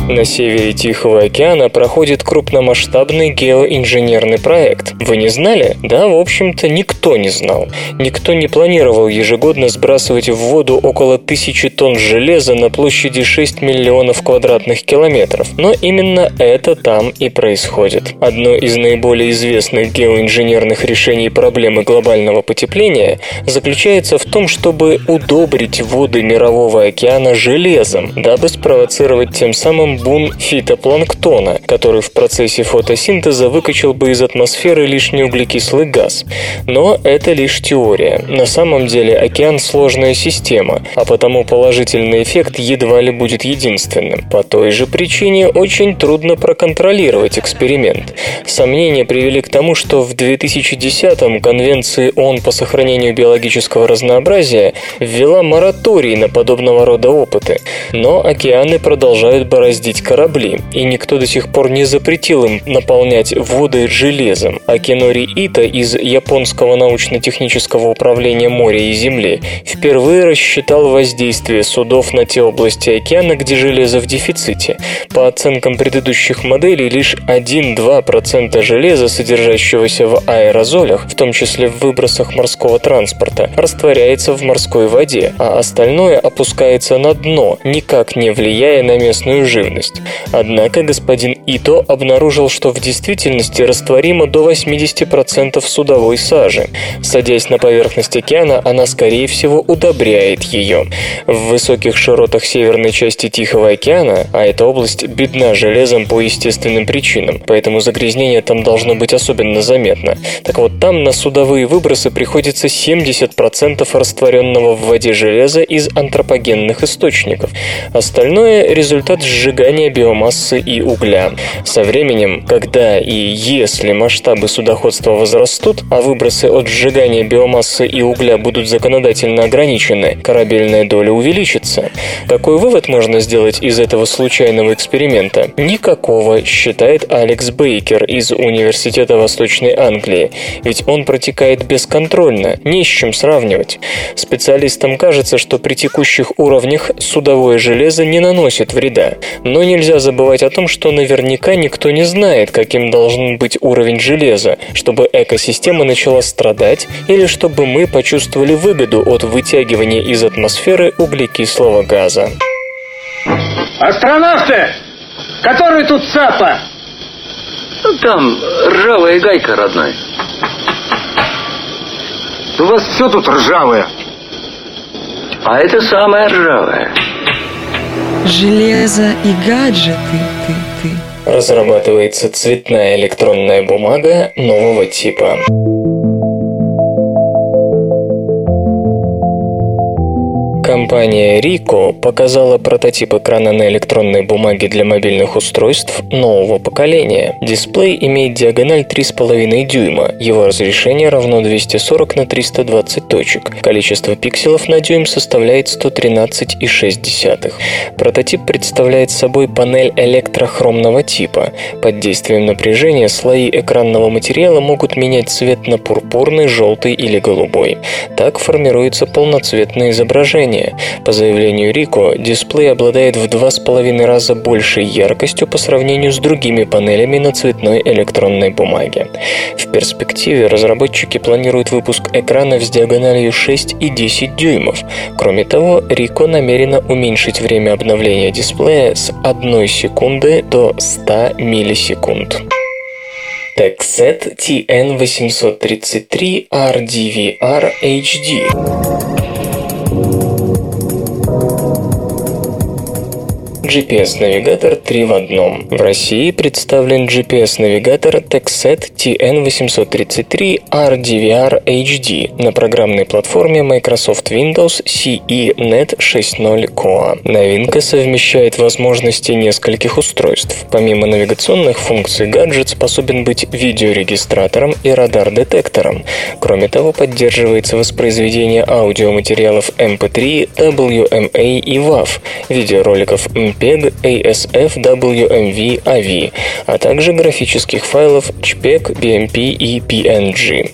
На севере Тихого океана проходит крупномасштабный геоинженерный проект. Вы не знали? Да, в общем-то, никто не знал. Никто не планировал ежегодно сбрасывать в воду около тысячи тонн железа на площади 6 миллионов квадратных километров. Но именно это там и происходит. Одно из наиболее известных геоинженерных решений проблемы глобального потепления заключается в том, чтобы удобрить воды Мирового океана железом, дабы спровоцировать тем самым бун фитопланктона, который в процессе фотосинтеза выкачал бы из атмосферы лишний углекислый газ. Но это лишь теория. На самом деле океан сложная система, а потому положительный эффект едва ли будет единственным. По той же причине очень трудно проконтролировать эксперимент. Сомнения привели к тому, что в 2010-м Конвенции ООН по сохранению биологического разнообразия ввела мораторий на подобного рода опыты. Но океаны продолжают бороздить бороздить корабли, и никто до сих пор не запретил им наполнять воды железом. А Кинори Ита из Японского научно-технического управления моря и земли впервые рассчитал воздействие судов на те области океана, где железо в дефиците. По оценкам предыдущих моделей, лишь 1-2% железа, содержащегося в аэрозолях, в том числе в выбросах морского транспорта, растворяется в морской воде, а остальное опускается на дно, никак не влияя на местную живность эффективность. Однако господин Ито обнаружил, что в действительности растворимо до 80% судовой сажи. Садясь на поверхность океана, она, скорее всего, удобряет ее. В высоких широтах северной части Тихого океана, а эта область бедна железом по естественным причинам, поэтому загрязнение там должно быть особенно заметно. Так вот, там на судовые выбросы приходится 70% растворенного в воде железа из антропогенных источников. Остальное – результат сжигания сжигания биомассы и угля. Со временем, когда и если масштабы судоходства возрастут, а выбросы от сжигания биомассы и угля будут законодательно ограничены, корабельная доля увеличится. Какой вывод можно сделать из этого случайного эксперимента? Никакого, считает Алекс Бейкер из Университета Восточной Англии, ведь он протекает бесконтрольно, не с чем сравнивать. Специалистам кажется, что при текущих уровнях судовое железо не наносит вреда, но нельзя забывать о том, что наверняка никто не знает, каким должен быть уровень железа, чтобы экосистема начала страдать или чтобы мы почувствовали выгоду от вытягивания из атмосферы углекислого газа. Астронавты! Который тут ЦАПа? Ну, там ржавая гайка, родной. У вас все тут ржавое. А это самое ржавое железо и гаджеты, ты, ты. Разрабатывается цветная электронная бумага нового типа. Компания Ricoh показала прототип экрана на электронной бумаге для мобильных устройств нового поколения. Дисплей имеет диагональ 3,5 дюйма. Его разрешение равно 240 на 320 точек. Количество пикселов на дюйм составляет 113,6. Прототип представляет собой панель электрохромного типа. Под действием напряжения слои экранного материала могут менять цвет на пурпурный, желтый или голубой. Так формируется полноцветное изображение изображения. По заявлению Рико, дисплей обладает в два с половиной раза большей яркостью по сравнению с другими панелями на цветной электронной бумаге. В перспективе разработчики планируют выпуск экранов с диагональю 6 и 10 дюймов. Кроме того, Рико намерена уменьшить время обновления дисплея с 1 секунды до 100 миллисекунд. TechSet TN833 RDVR HD GPS-навигатор 3 в одном. В России представлен GPS-навигатор Texet TN833 RDVR HD на программной платформе Microsoft Windows CE Net 6.0 Coa. Новинка совмещает возможности нескольких устройств. Помимо навигационных функций гаджет способен быть видеорегистратором и радар-детектором. Кроме того, поддерживается воспроизведение аудиоматериалов MP3, WMA и WAV, видеороликов MP3 JPEG, ASF, WMV, AVI, а также графических файлов JPEG, BMP и PNG.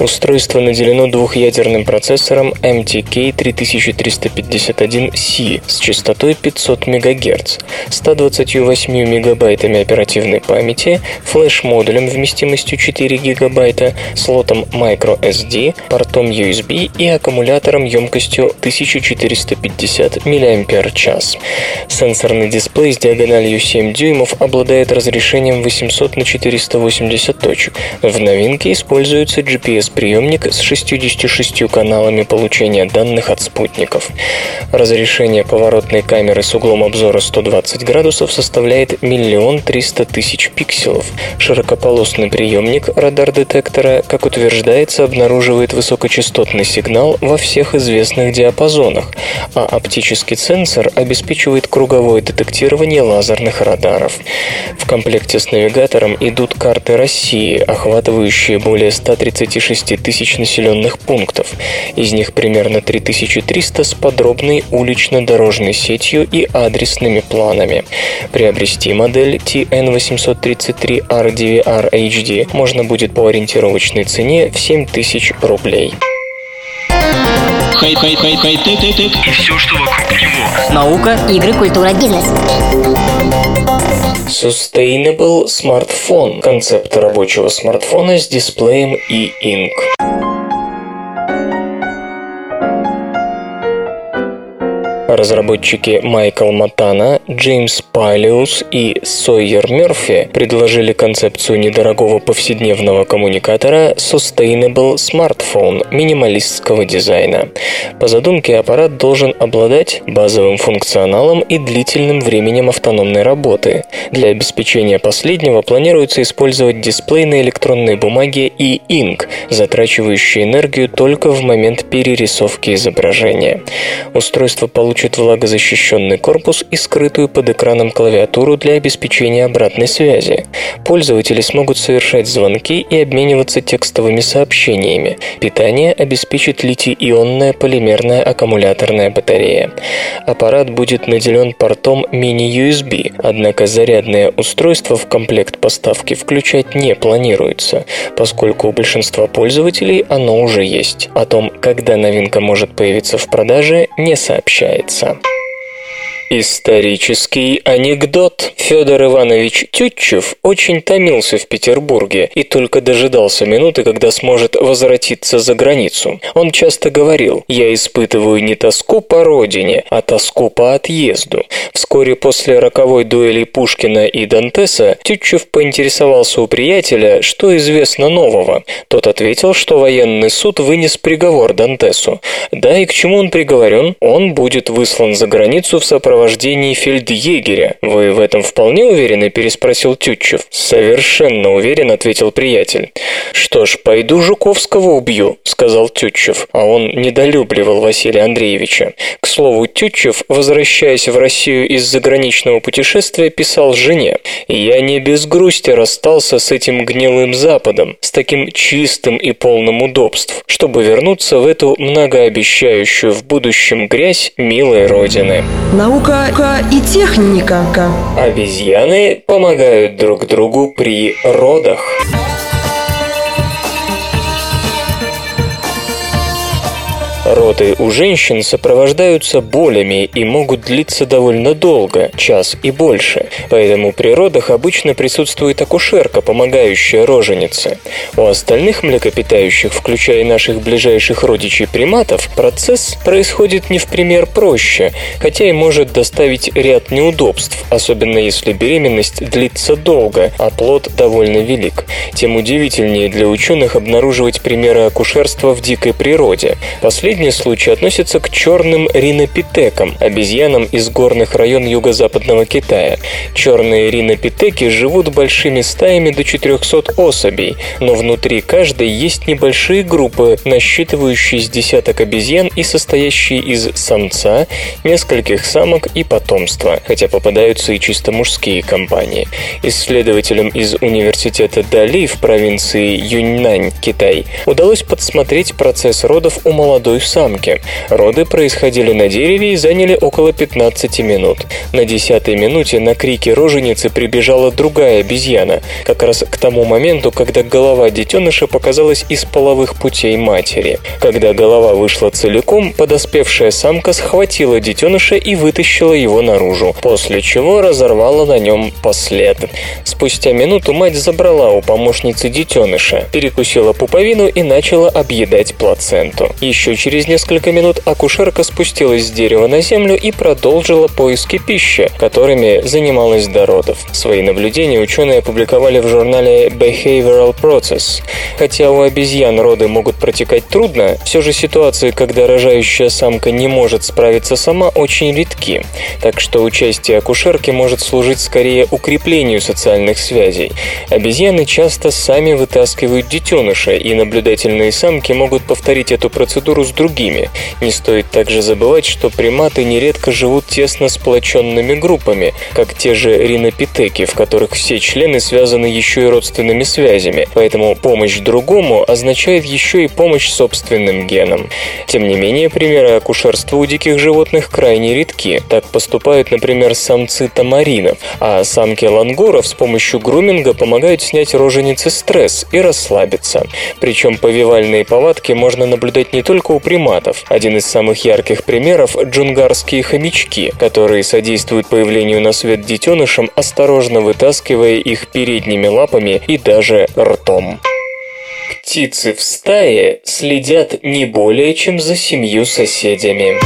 Устройство наделено двухъядерным процессором MTK3351C с частотой 500 МГц, 128 МБ оперативной памяти, флеш-модулем вместимостью 4 ГБ, слотом microSD, портом USB и аккумулятором емкостью 1450 мАч. Сенсор Сенсорный дисплей с диагональю 7 дюймов обладает разрешением 800 на 480 точек. В новинке используется GPS-приемник с 66 каналами получения данных от спутников. Разрешение поворотной камеры с углом обзора 120 градусов составляет 1 300 тысяч пикселов. Широкополосный приемник радар-детектора, как утверждается, обнаруживает высокочастотный сигнал во всех известных диапазонах, а оптический сенсор обеспечивает круговой цифровое детектирование лазерных радаров. В комплекте с навигатором идут карты России, охватывающие более 136 тысяч населенных пунктов. Из них примерно 3300 с подробной улично-дорожной сетью и адресными планами. Приобрести модель TN833 RDVR HD можно будет по ориентировочной цене в 7000 рублей. Хай-хай-хай-хай-тек-тек-тек. И все, что вокруг него. Наука, игры, культура, бизнес. Sustainable Smartphone – концепт рабочего смартфона с дисплеем e-ink. Разработчики Майкл Матана, Джеймс Пайлиус и Сойер Мерфи предложили концепцию недорогого повседневного коммуникатора Sustainable Smartphone минималистского дизайна. По задумке аппарат должен обладать базовым функционалом и длительным временем автономной работы. Для обеспечения последнего планируется использовать дисплей на электронной бумаге и Ink, затрачивающий энергию только в момент перерисовки изображения. Устройство получит получит влагозащищенный корпус и скрытую под экраном клавиатуру для обеспечения обратной связи. Пользователи смогут совершать звонки и обмениваться текстовыми сообщениями. Питание обеспечит литий-ионная полимерная аккумуляторная батарея. Аппарат будет наделен портом мини-USB, однако зарядное устройство в комплект поставки включать не планируется, поскольку у большинства пользователей оно уже есть. О том, когда новинка может появиться в продаже, не сообщается лица. Исторический анекдот. Федор Иванович Тютчев очень томился в Петербурге и только дожидался минуты, когда сможет возвратиться за границу. Он часто говорил «Я испытываю не тоску по родине, а тоску по отъезду». Вскоре после роковой дуэли Пушкина и Дантеса Тютчев поинтересовался у приятеля, что известно нового. Тот ответил, что военный суд вынес приговор Дантесу. Да, и к чему он приговорен? Он будет выслан за границу в сопровождении сопровождении фельдъегеря. Вы в этом вполне уверены?» – переспросил Тютчев. «Совершенно уверен», – ответил приятель. «Что ж, пойду Жуковского убью», – сказал Тютчев, а он недолюбливал Василия Андреевича. К слову, Тютчев, возвращаясь в Россию из заграничного путешествия, писал жене «Я не без грусти расстался с этим гнилым Западом, с таким чистым и полным удобств, чтобы вернуться в эту многообещающую в будущем грязь милой родины». Наука наука и техника. Обезьяны помогают друг другу при родах. Роды у женщин сопровождаются болями и могут длиться довольно долго, час и больше. Поэтому при родах обычно присутствует акушерка, помогающая роженице. У остальных млекопитающих, включая наших ближайших родичей приматов, процесс происходит не в пример проще, хотя и может доставить ряд неудобств, особенно если беременность длится долго, а плод довольно велик. Тем удивительнее для ученых обнаруживать примеры акушерства в дикой природе. Последний случай относится к черным ринопитекам, обезьянам из горных районов юго-западного Китая. Черные ринопитеки живут большими стаями до 400 особей, но внутри каждой есть небольшие группы, насчитывающие с десяток обезьян и состоящие из самца, нескольких самок и потомства, хотя попадаются и чисто мужские компании. Исследователям из университета Дали в провинции Юньнань, Китай, удалось подсмотреть процесс родов у молодой самки. Роды происходили на дереве и заняли около 15 минут. На десятой минуте на крики роженицы прибежала другая обезьяна, как раз к тому моменту, когда голова детеныша показалась из половых путей матери. Когда голова вышла целиком, подоспевшая самка схватила детеныша и вытащила его наружу, после чего разорвала на нем послед. Спустя минуту мать забрала у помощницы детеныша, перекусила пуповину и начала объедать плаценту. Еще через несколько минут акушерка спустилась с дерева на землю и продолжила поиски пищи, которыми занималась до. Свои наблюдения ученые опубликовали в журнале Behavioral Process. Хотя у обезьян роды могут протекать трудно, все же ситуации, когда рожающая самка не может справиться сама, очень редки. Так что участие акушерки может служить скорее укреплению социальных связей. Обезьяны часто сами вытаскивают детеныша, и наблюдательные самки могут повторить эту процедуру с другими. Не стоит также забывать, что приматы нередко живут тесно сплоченными группами, как те же ринопитеки, в которых все члены связаны еще и родственными связями, поэтому помощь другому означает еще и помощь собственным генам. Тем не менее, примеры акушерства у диких животных крайне редки. Так поступают, например, самцы тамаринов, а самки лангуров с помощью груминга помогают снять роженице стресс и расслабиться. Причем повивальные повадки можно наблюдать не только у приматов. Один из самых ярких примеров – джунгарские хомячки, которые содействуют появлению на свет детенышам, осторожно вытаскивая их передними лапами и даже ртом. Птицы в стае следят не более чем за семью соседями.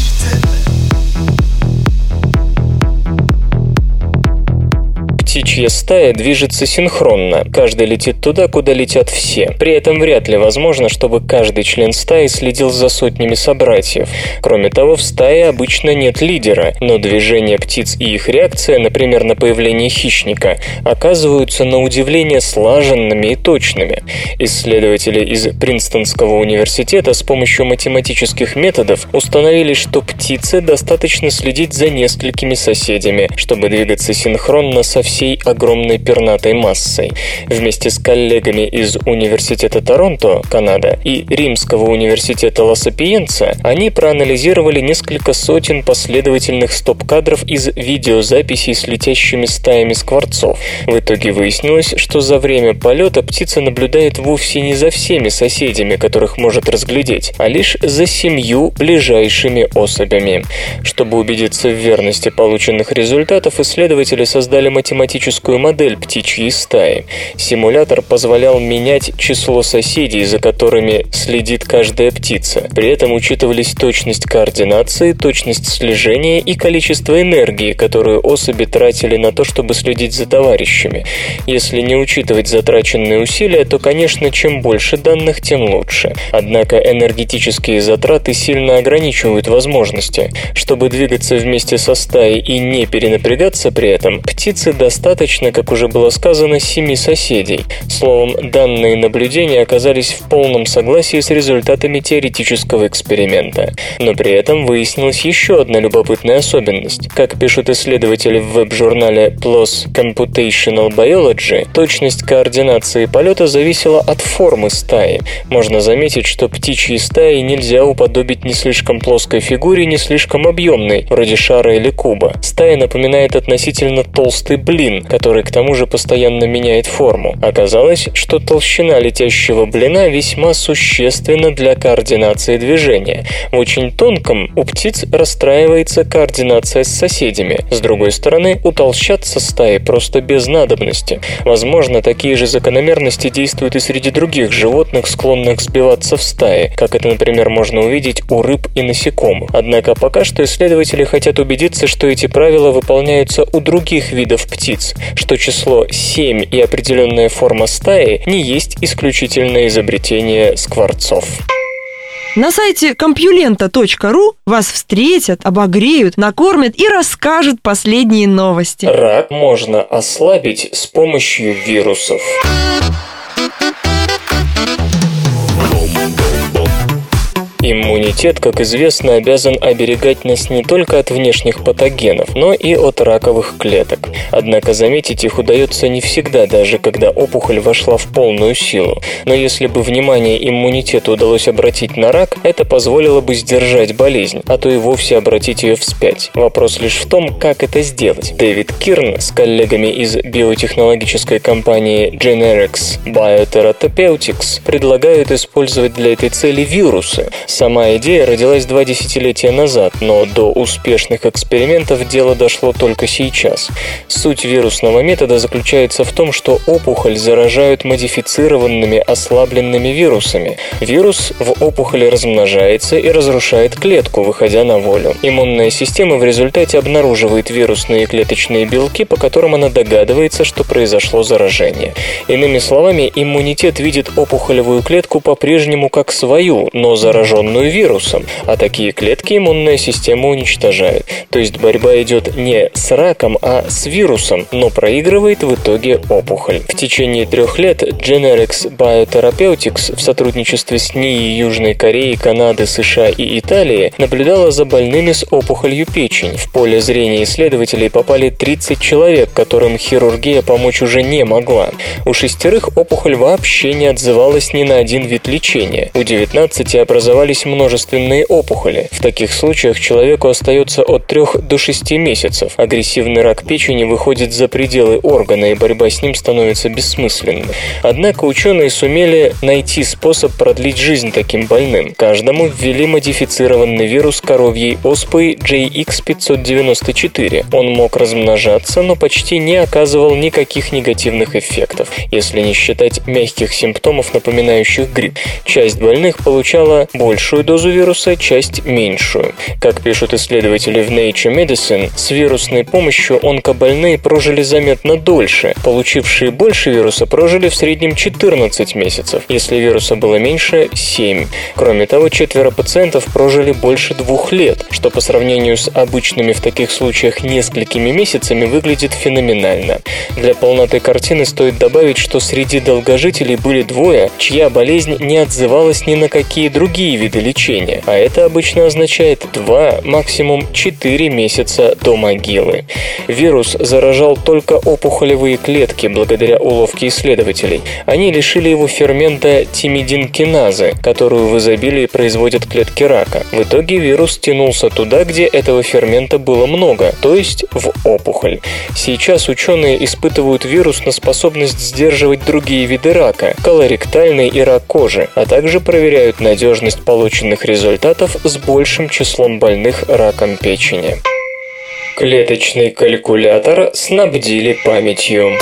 Птичья стая движется синхронно, каждый летит туда, куда летят все. При этом вряд ли возможно, чтобы каждый член стаи следил за сотнями собратьев. Кроме того, в стае обычно нет лидера, но движения птиц и их реакция, например, на появление хищника, оказываются на удивление слаженными и точными. Исследователи из Принстонского университета с помощью математических методов установили, что птице достаточно следить за несколькими соседями, чтобы двигаться синхронно со всеми всей огромной пернатой массой. Вместе с коллегами из Университета Торонто, Канада, и Римского университета Ла-Сапиенца они проанализировали несколько сотен последовательных стоп-кадров из видеозаписей с летящими стаями скворцов. В итоге выяснилось, что за время полета птица наблюдает вовсе не за всеми соседями, которых может разглядеть, а лишь за семью ближайшими особями. Чтобы убедиться в верности полученных результатов, исследователи создали математический математическую модель птичьей стаи. Симулятор позволял менять число соседей, за которыми следит каждая птица. При этом учитывались точность координации, точность слежения и количество энергии, которую особи тратили на то, чтобы следить за товарищами. Если не учитывать затраченные усилия, то, конечно, чем больше данных, тем лучше. Однако энергетические затраты сильно ограничивают возможности. Чтобы двигаться вместе со стаей и не перенапрягаться при этом, птицы достаточно достаточно, как уже было сказано, семи соседей. Словом, данные наблюдения оказались в полном согласии с результатами теоретического эксперимента. Но при этом выяснилась еще одна любопытная особенность. Как пишут исследователи в веб-журнале PLOS Computational Biology, точность координации полета зависела от формы стаи. Можно заметить, что птичьи стаи нельзя уподобить не слишком плоской фигуре, не слишком объемной, вроде шара или куба. Стая напоминает относительно толстый блин, блин, который к тому же постоянно меняет форму. Оказалось, что толщина летящего блина весьма существенна для координации движения. В очень тонком у птиц расстраивается координация с соседями. С другой стороны, утолщаться стаи просто без надобности. Возможно, такие же закономерности действуют и среди других животных, склонных сбиваться в стаи, как это, например, можно увидеть у рыб и насекомых. Однако пока что исследователи хотят убедиться, что эти правила выполняются у других видов птиц, что число 7 и определенная форма стаи не есть исключительное изобретение скворцов. На сайте компьюлента.ру вас встретят, обогреют, накормят и расскажут последние новости. Рак можно ослабить с помощью вирусов. Иммунитет, как известно, обязан оберегать нас не только от внешних патогенов, но и от раковых клеток. Однако заметить их удается не всегда, даже когда опухоль вошла в полную силу. Но если бы внимание иммунитета удалось обратить на рак, это позволило бы сдержать болезнь, а то и вовсе обратить ее вспять. Вопрос лишь в том, как это сделать. Дэвид Кирн с коллегами из биотехнологической компании Generics Biotherapeutics предлагают использовать для этой цели вирусы, Сама идея родилась два десятилетия назад, но до успешных экспериментов дело дошло только сейчас. Суть вирусного метода заключается в том, что опухоль заражают модифицированными ослабленными вирусами. Вирус в опухоли размножается и разрушает клетку, выходя на волю. Иммунная система в результате обнаруживает вирусные клеточные белки, по которым она догадывается, что произошло заражение. Иными словами, иммунитет видит опухолевую клетку по-прежнему как свою, но зараженную зараженную вирусом, а такие клетки иммунная система уничтожает. То есть борьба идет не с раком, а с вирусом, но проигрывает в итоге опухоль. В течение трех лет Generics Biotherapeutics в сотрудничестве с НИИ Южной Кореи, Канады, США и Италии наблюдала за больными с опухолью печени. В поле зрения исследователей попали 30 человек, которым хирургия помочь уже не могла. У шестерых опухоль вообще не отзывалась ни на один вид лечения. У 19 образовались образовались множественные опухоли. В таких случаях человеку остается от 3 до 6 месяцев. Агрессивный рак печени выходит за пределы органа, и борьба с ним становится бессмысленной. Однако ученые сумели найти способ продлить жизнь таким больным. Каждому ввели модифицированный вирус коровьей оспы JX594. Он мог размножаться, но почти не оказывал никаких негативных эффектов, если не считать мягких симптомов, напоминающих грипп. Часть больных получала больше большую дозу вируса, часть меньшую. Как пишут исследователи в Nature Medicine, с вирусной помощью онкобольные прожили заметно дольше. Получившие больше вируса прожили в среднем 14 месяцев, если вируса было меньше – 7. Кроме того, четверо пациентов прожили больше двух лет, что по сравнению с обычными в таких случаях несколькими месяцами выглядит феноменально. Для полноты картины стоит добавить, что среди долгожителей были двое, чья болезнь не отзывалась ни на какие другие виды виды лечения, а это обычно означает 2, максимум 4 месяца до могилы. Вирус заражал только опухолевые клетки благодаря уловке исследователей. Они лишили его фермента тимидинкиназы, которую в изобилии производят клетки рака. В итоге вирус тянулся туда, где этого фермента было много, то есть в опухоль. Сейчас ученые испытывают вирус на способность сдерживать другие виды рака, колоректальный и рак кожи, а также проверяют надежность полученных результатов с большим числом больных раком печени. Клеточный калькулятор снабдили памятью.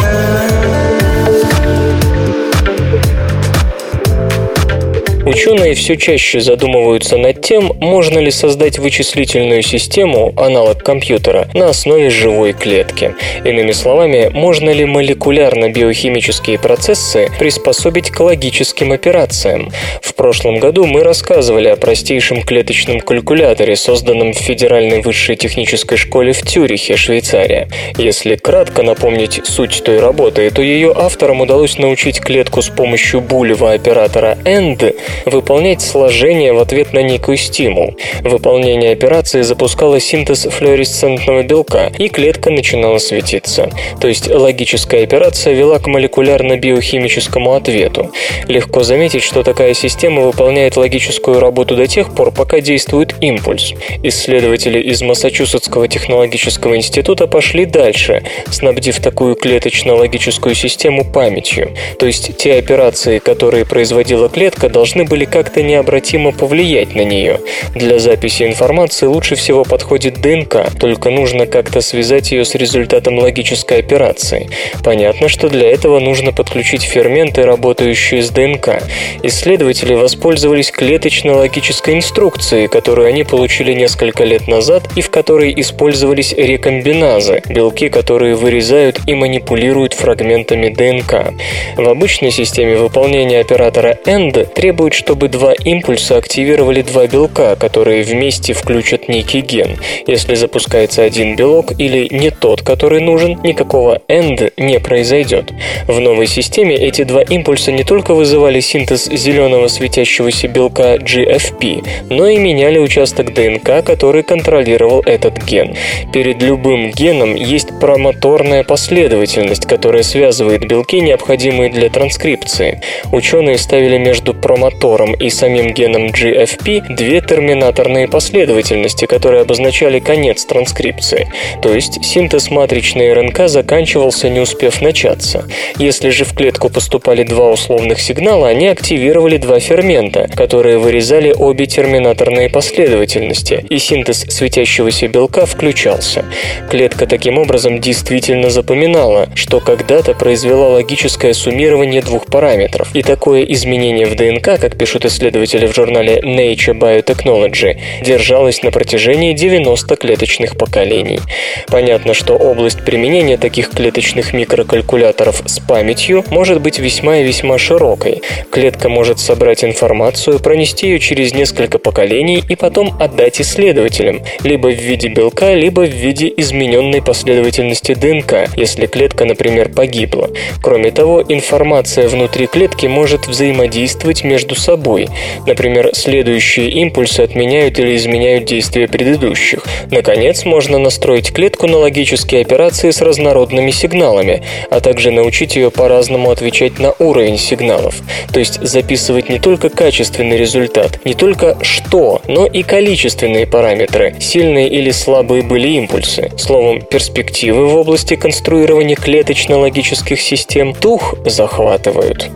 Ученые все чаще задумываются над тем, можно ли создать вычислительную систему, аналог компьютера, на основе живой клетки. Иными словами, можно ли молекулярно-биохимические процессы приспособить к логическим операциям. В прошлом году мы рассказывали о простейшем клеточном калькуляторе, созданном в Федеральной высшей технической школе в Тюрихе, Швейцария. Если кратко напомнить суть той работы, то ее авторам удалось научить клетку с помощью булевого оператора AND выполнять сложение в ответ на некий стимул. Выполнение операции запускало синтез флуоресцентного белка, и клетка начинала светиться. То есть логическая операция вела к молекулярно-биохимическому ответу. Легко заметить, что такая система выполняет логическую работу до тех пор, пока действует импульс. Исследователи из Массачусетского технологического института пошли дальше, снабдив такую клеточно-логическую систему памятью. То есть те операции, которые производила клетка, должны были как-то необратимо повлиять на нее. Для записи информации лучше всего подходит ДНК, только нужно как-то связать ее с результатом логической операции. Понятно, что для этого нужно подключить ферменты, работающие с ДНК. Исследователи воспользовались клеточно-логической инструкцией, которую они получили несколько лет назад и в которой использовались рекомбиназы, белки, которые вырезают и манипулируют фрагментами ДНК. В обычной системе выполнения оператора AND требует, чтобы два импульса активировали два белка, которые вместе включат некий ген. Если запускается один белок или не тот, который нужен, никакого AND не произойдет. В новой системе эти два импульса не только вызывали синтез зеленого светящегося белка GFP, но и меняли участок ДНК, который контролировал этот ген. Перед любым геном есть промоторная последовательность, которая связывает белки, необходимые для транскрипции. Ученые ставили между промотором и самим геном GFP две терминаторные последовательности, которые обозначали конец транскрипции. То есть синтез матричной РНК заканчивался, не успев начаться. Если же в клетку поступали два условных сигнала, они активировали два фермента, которые вырезали обе терминаторные последовательности, и синтез светящегося белка включался. Клетка таким образом действительно запоминала, что когда-то произвела логическое суммирование двух параметров. И такое изменение в ДНК, как пишут исследователи в журнале Nature Biotechnology, держалось на протяжении 90 клеточных поколений. Понятно, что область применения таких клеточных микрокалькуляторов с памятью может быть весьма и весьма широкой. Клетка может собрать информацию, пронести ее через несколько поколений и потом отдать исследователям, либо в виде белка, либо в виде измененной последовательности ДНК, если клетка, например, погибла. Кроме того, информация внутри клетки может взаимодействовать между собой. Например, следующие импульсы отменяют или изменяют действия предыдущих. Наконец, можно настроить клетку на логические операции с разнородными сигналами, а также научить ее по-разному отвечать на уровень сигналов. То есть записывать не только качественный результат, не только что, но и количественные параметры, сильные или слабые были импульсы. Словом, перспективы в области конструирования клеточно-логических систем тух захватывают.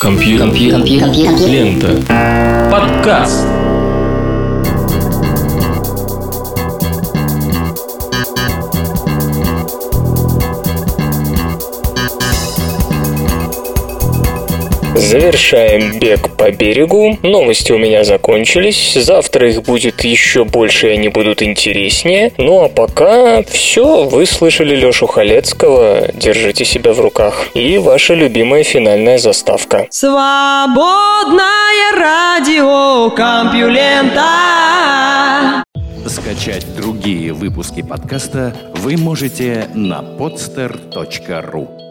Компьютер. Компьютер. Компьютер. Лента. Подкаст. Завершаем бег по берегу. Новости у меня закончились. Завтра их будет еще больше, и они будут интереснее. Ну а пока все. Вы слышали Лешу Халецкого. Держите себя в руках. И ваша любимая финальная заставка. Свободное радио Компьюлента. Скачать другие выпуски подкаста вы можете на podster.ru